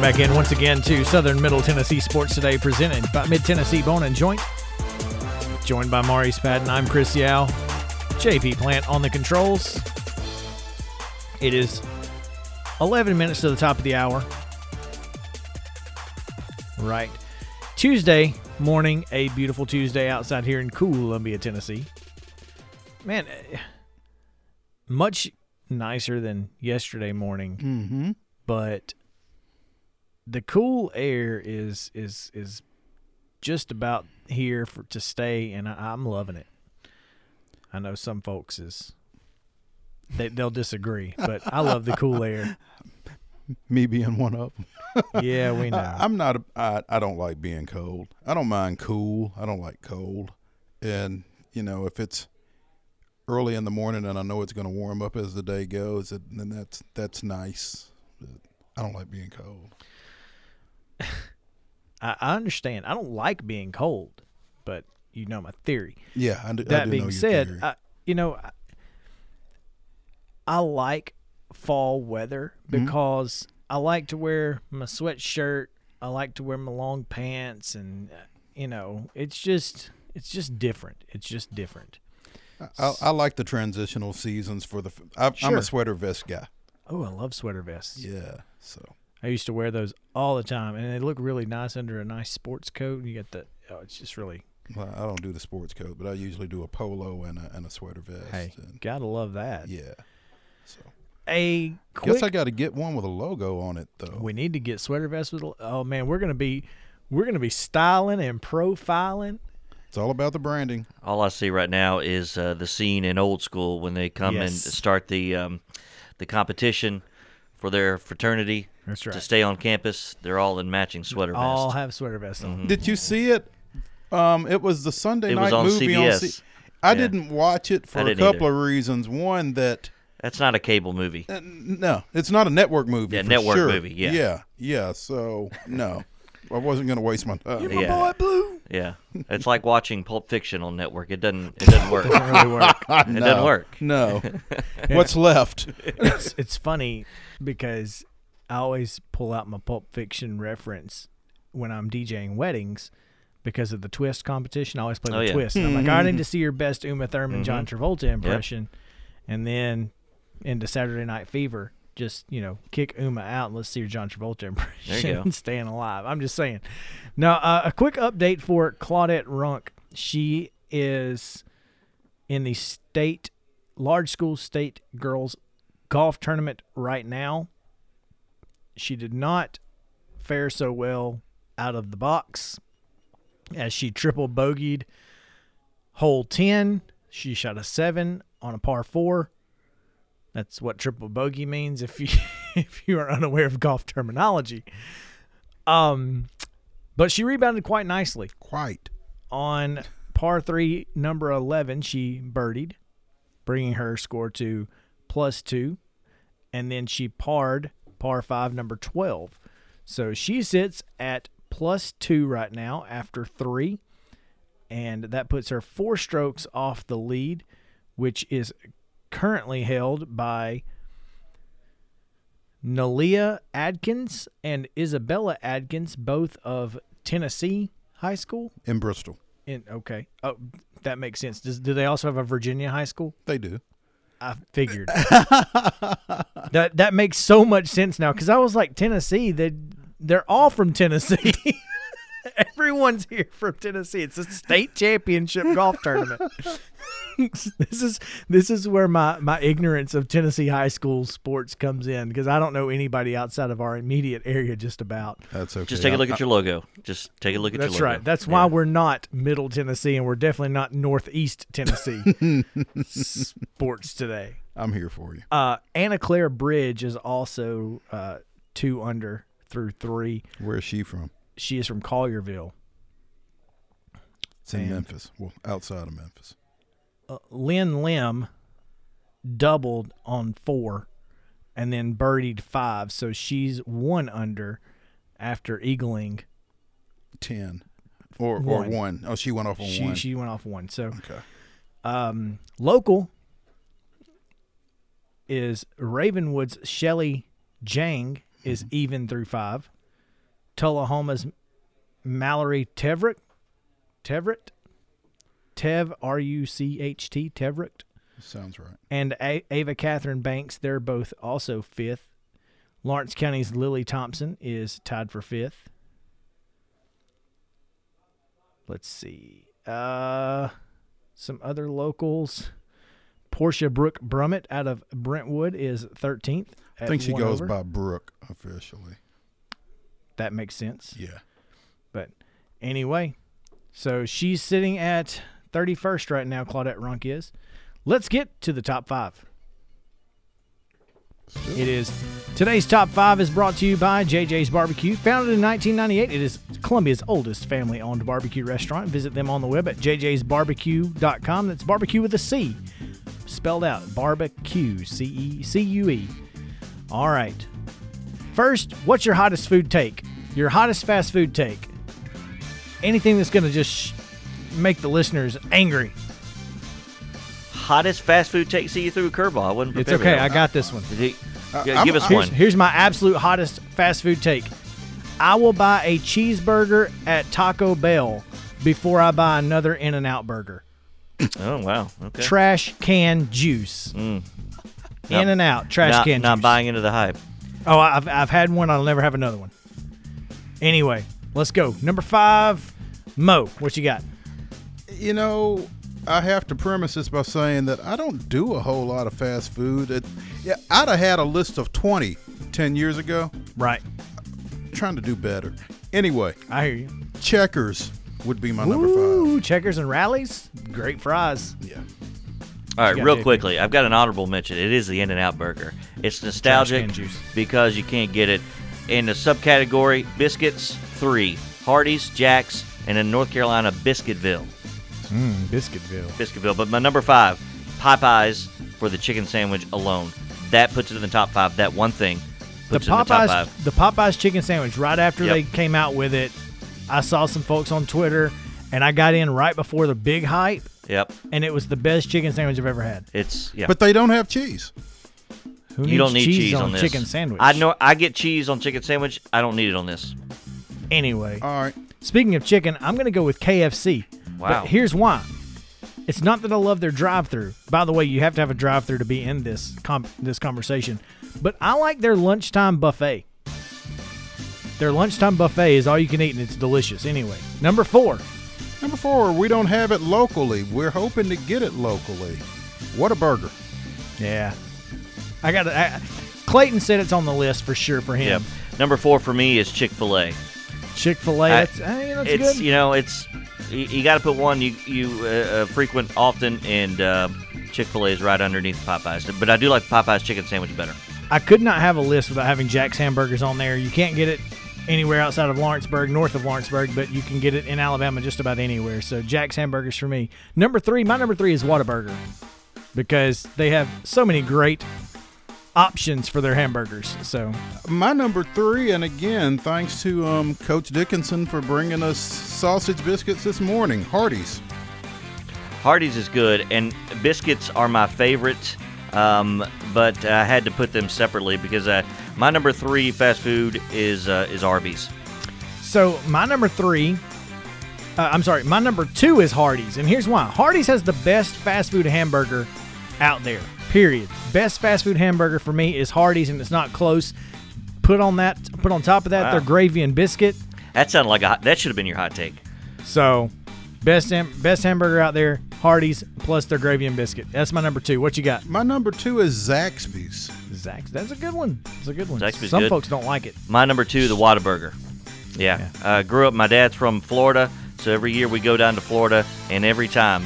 Welcome back in once again to Southern Middle Tennessee Sports Today, presented by Mid Tennessee Bone and Joint. Joined by Maurice Patton, I'm Chris Yao. JP Plant on the controls. It is 11 minutes to the top of the hour. Right. Tuesday morning, a beautiful Tuesday outside here in Columbia, Tennessee. Man, eh, much nicer than yesterday morning. Mm-hmm. But the cool air is is is just about here for to stay, and I, am loving it. I know some folks is they they'll disagree, but I love the cool air. Me being one of them. yeah, we know. I, am not. A, I I don't like being cold. I don't mind cool. I don't like cold. And you know, if it's early in the morning, and I know it's going to warm up as the day goes, then that's that's nice. I don't like being cold. I, I understand. I don't like being cold, but you know my theory. Yeah, I do, that I do being said, I, you know, I, I, like fall weather Mm-hmm. because mm-hmm. I like to wear my sweatshirt. I like to wear my long pants, and uh, you know, it's just it's just different. It's just different. I, I like the transitional seasons for the. I, sure. I'm a sweater vest guy. Oh, I love sweater vests. Yeah, so I used to wear those all the time, and they look really nice under a nice sports coat. And You get the oh, it's just really. Well, I don't do the sports coat, but I usually do a polo and a, and a sweater vest. Hey, and, gotta love that. Yeah. So a quick, guess I got to get one with a logo on it though. We need to get sweater vests with. Oh man, we're gonna be we're gonna be styling and profiling. It's all about the branding. All I see right now is uh, the scene in old school when they come Yes. and start the um, the competition for their fraternity That's right. to stay on campus. They're all in matching sweater vests. All have sweater vests on. Did you see it? Um, it was the Sunday It night was on movie on. CBS. C- I Yeah. didn't watch it for I a didn't couple either. of reasons. One that That's not a cable movie. uh, no, it's not a network movie. Yeah, for network sure. movie, yeah. yeah, yeah. So no, I wasn't going to waste my time. Yeah. Boy Blue. Yeah, it's like watching Pulp Fiction on network. It doesn't. It doesn't work. Doesn't really work. It no, doesn't work. No. What's left? it's, it's funny because I always pull out my Pulp Fiction reference when I'm DJing weddings because of the twist competition. I always play the Oh, yeah. twist. And I'm like, I need to see your best Uma Thurman, John Mm-hmm. Travolta impression. And then into Saturday Night Fever, just, you know, kick Uma out and let's see your John Travolta impression. go. Staying alive. I'm just saying. Now, uh, a quick update for Claudette Runk. She is in the state, large school state girls golf tournament right now. She did not fare so well out of the box as she triple bogeyed hole 10. She shot a 7 on a par 4. That's what triple bogey means if you if you are unaware of golf terminology. Um but she rebounded quite nicely Quite. on par three, number 11, she birdied, bringing her score to plus two. And then she parred par five, number 12. So she sits at plus two right now after three. And that puts her four strokes off the lead, which is currently held by Nalia Adkins and Isabella Adkins, both of Tennessee High School. In Bristol, In okay, oh, that makes sense. Does do they also have a Virginia high school? they do. I figured that that makes so much sense now because I was like Tennessee. They they're all from Tennessee. Everyone's here from Tennessee. It's a state championship golf tournament. this is this is where my my ignorance of Tennessee high school sports comes in because I don't know anybody outside of our immediate area just about. That's okay. Just take a look I- at your logo. Just take a look at That's your logo. right. That's why we're not Middle Tennessee and we're definitely not Northeast Tennessee sports today. I'm here for you. Uh, Anna Claire Bridge is also uh, two under through three. Where is she from? She is from Collierville. It's in And- Memphis. Well, outside of Memphis. Uh, Lynn Lim doubled on four and then birdied five. So she's one under after eagling. Ten. Or One. or one. Oh, she went off on She, one. she went off one. So okay. um, local is Ravenwood's Shelly Jang is even through five. Tullahoma's Mallory Tevrick, Tevritt, Tev R U C H T Tevrick, Sounds right. and A- Ava Catherine Banks. They're both also fifth. Lawrence County's Lily Thompson is tied for fifth. Let's see. Uh, some other locals. Portia Brooke Brummett out of Brentwood is 13th. I think she goes over. by Brooke officially. That makes sense. Yeah. But anyway, so she's sitting at 31st right now, Claudette Runk is. Let's get to the top five. It is today's top five is brought to you by JJ's Barbecue. Founded in 1998, it is Columbia's oldest family owned barbecue restaurant. Visit them on the web at jjsbarbecue.com. That's barbecue with a C. spelled out barbecue, C E C U E. All right. First, what's your hottest food take? Your hottest fast food take? Anything that's going to just sh- make the listeners angry. Hottest fast food take. See you threw a curveball. I wasn't It's prepared. okay. I got this one. Yeah, I'm- give us I'm- one. Here's, here's my absolute hottest fast food take. I will buy a cheeseburger at Taco Bell before I buy another In and Out burger. Oh wow. Okay. Trash can juice. Mm. In and Out trash not, can not juice. buying into the hype. Oh, I've, I've had one. I'll never have another one. Anyway, let's go. Number five, Mo. What you got? You know, I have to premise this by saying that I don't do a whole lot of fast food. It, yeah, I'd have had a list of 20 10 years ago. Right. trying to do better. Anyway, I hear you. Checkers would be my number Ooh, five. checkers and Rally's. Great fries. Yeah. All right, real Dick? quickly, I've got an honorable mention. It is the In and Out Burger. It's nostalgic juice. because you can't get it in the subcategory biscuits. Three Hardee's, Jack's, and in North Carolina, Biscuitville. Mmm, Biscuitville. Biscuitville. But my number five, Popeyes for the chicken sandwich alone. That puts it in the top five. That one thing The puts it in the top Popeyes, five. the Popeyes chicken sandwich. Right after Yep. they came out with it, I saw some folks on Twitter, and I got in right before the big hype, Yep, and it was the best chicken sandwich I've ever had. it's yeah. But they don't have cheese. Who you don't need cheese, cheese, on, on, this chicken sandwich? I know I get cheese on chicken sandwich. I don't need it on this. Anyway, All right. speaking of chicken, I'm going to go with KFC. Wow. But here's why. It's not that I love their drive-through. By the way, you have to have a drive-through to be in this com- this conversation. But I like their lunchtime buffet. Their lunchtime buffet is all you can eat and it's delicious. Anyway, number 4. Number four, we don't have it locally. We're hoping to get it locally. What a burger. Yeah. I got to Clayton said it's on the list for sure for him. Yep. Number four for me is Chick Fil A. Chick-fil-A, I- that's, eh, that's it's good. you know it's you, you got to put one you you uh, uh, frequent often, and uh, Chick Fil A is right underneath Popeyes. But I do like Popeyes chicken sandwich better. I could not have a list without having Jack's hamburgers on there. You can't get it anywhere outside of Lawrenceburg, north of Lawrenceburg, but you can get it in Alabama just about anywhere. So Jack's hamburgers for me. Number three, my number three is Whataburger because they have so many great options for their hamburgers. So My number three, and again, thanks to um, Coach Dickinson for bringing us sausage biscuits this morning. Hardee's. Hardee's is good, and biscuits are my favorite. Um, but I had to put them separately because uh, my number three fast food is uh, is Arby's. So my number three, uh, I'm sorry, my number two is Hardee's, and here's why: Hardee's has the best fast food hamburger out there. Period. Best fast food hamburger for me is Hardee's, and it's not close. Put on that, put on top of that Wow. their gravy and biscuit. That sounded like a that should have been your hot take. So best ham- best hamburger out there, Hardee's plus their gravy and biscuit. That's my number two. What you got, My number two is Zaxby's. Zach? That's a good one. That's a good one. Zaxby's Some good. folks don't like it. My number two, the Whataburger. Yeah, uh, grew up. My dad's from Florida, so every year we go down to Florida, and every time,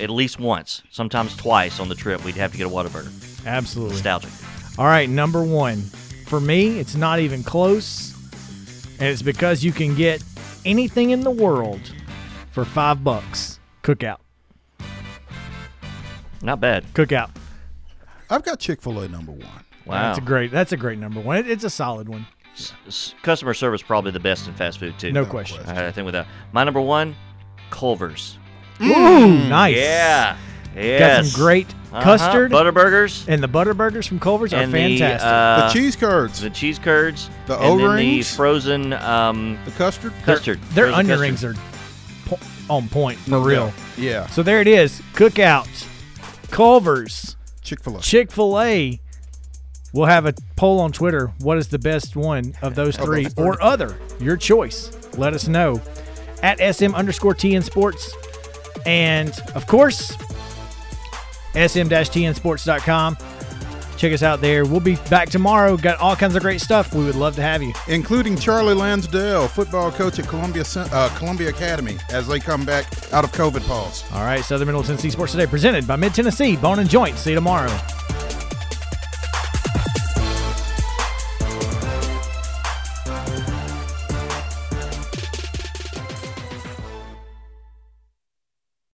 at least once, sometimes twice on the trip, we'd have to get a Whataburger. Absolutely. Nostalgic. All right, number one. For me, it's not even close. And it's because you can get anything in the world for five bucks. Cookout. Not bad. Cookout. I've got Chick fil A number one. Wow. That's a great that's a great number one. It, it's a solid one. S- customer service probably the best in fast food too. No question. I think with that. My number one, Culver's. Ooh, nice. Yeah. Got some great Uh-huh. custard. Butterburgers. and the butterburgers from Culver's are fantastic. The, uh, the cheese curds, The cheese curds. The and then the O-rings? frozen um, the custard. custard. Their Frozen onion custard. rings are po- on point for No real. doubt. Yeah. So there it is. Cookout. Culver's. Chick fil A. Chick fil A We'll have a poll on Twitter. What is the best one of those three those three. or other? Your choice. Let us know at SM underscore TN Sports. And of course, sm-tnsports.com. Check us out there. We'll be back tomorrow. Got all kinds of great stuff. We would love to have you. including Charlie Lansdale, football coach at Columbia uh, Columbia Academy, as they come back out of COVID pause. All right, Southern Middle Tennessee Sports Today, presented by Mid Tennessee Bone and Joint. See you tomorrow.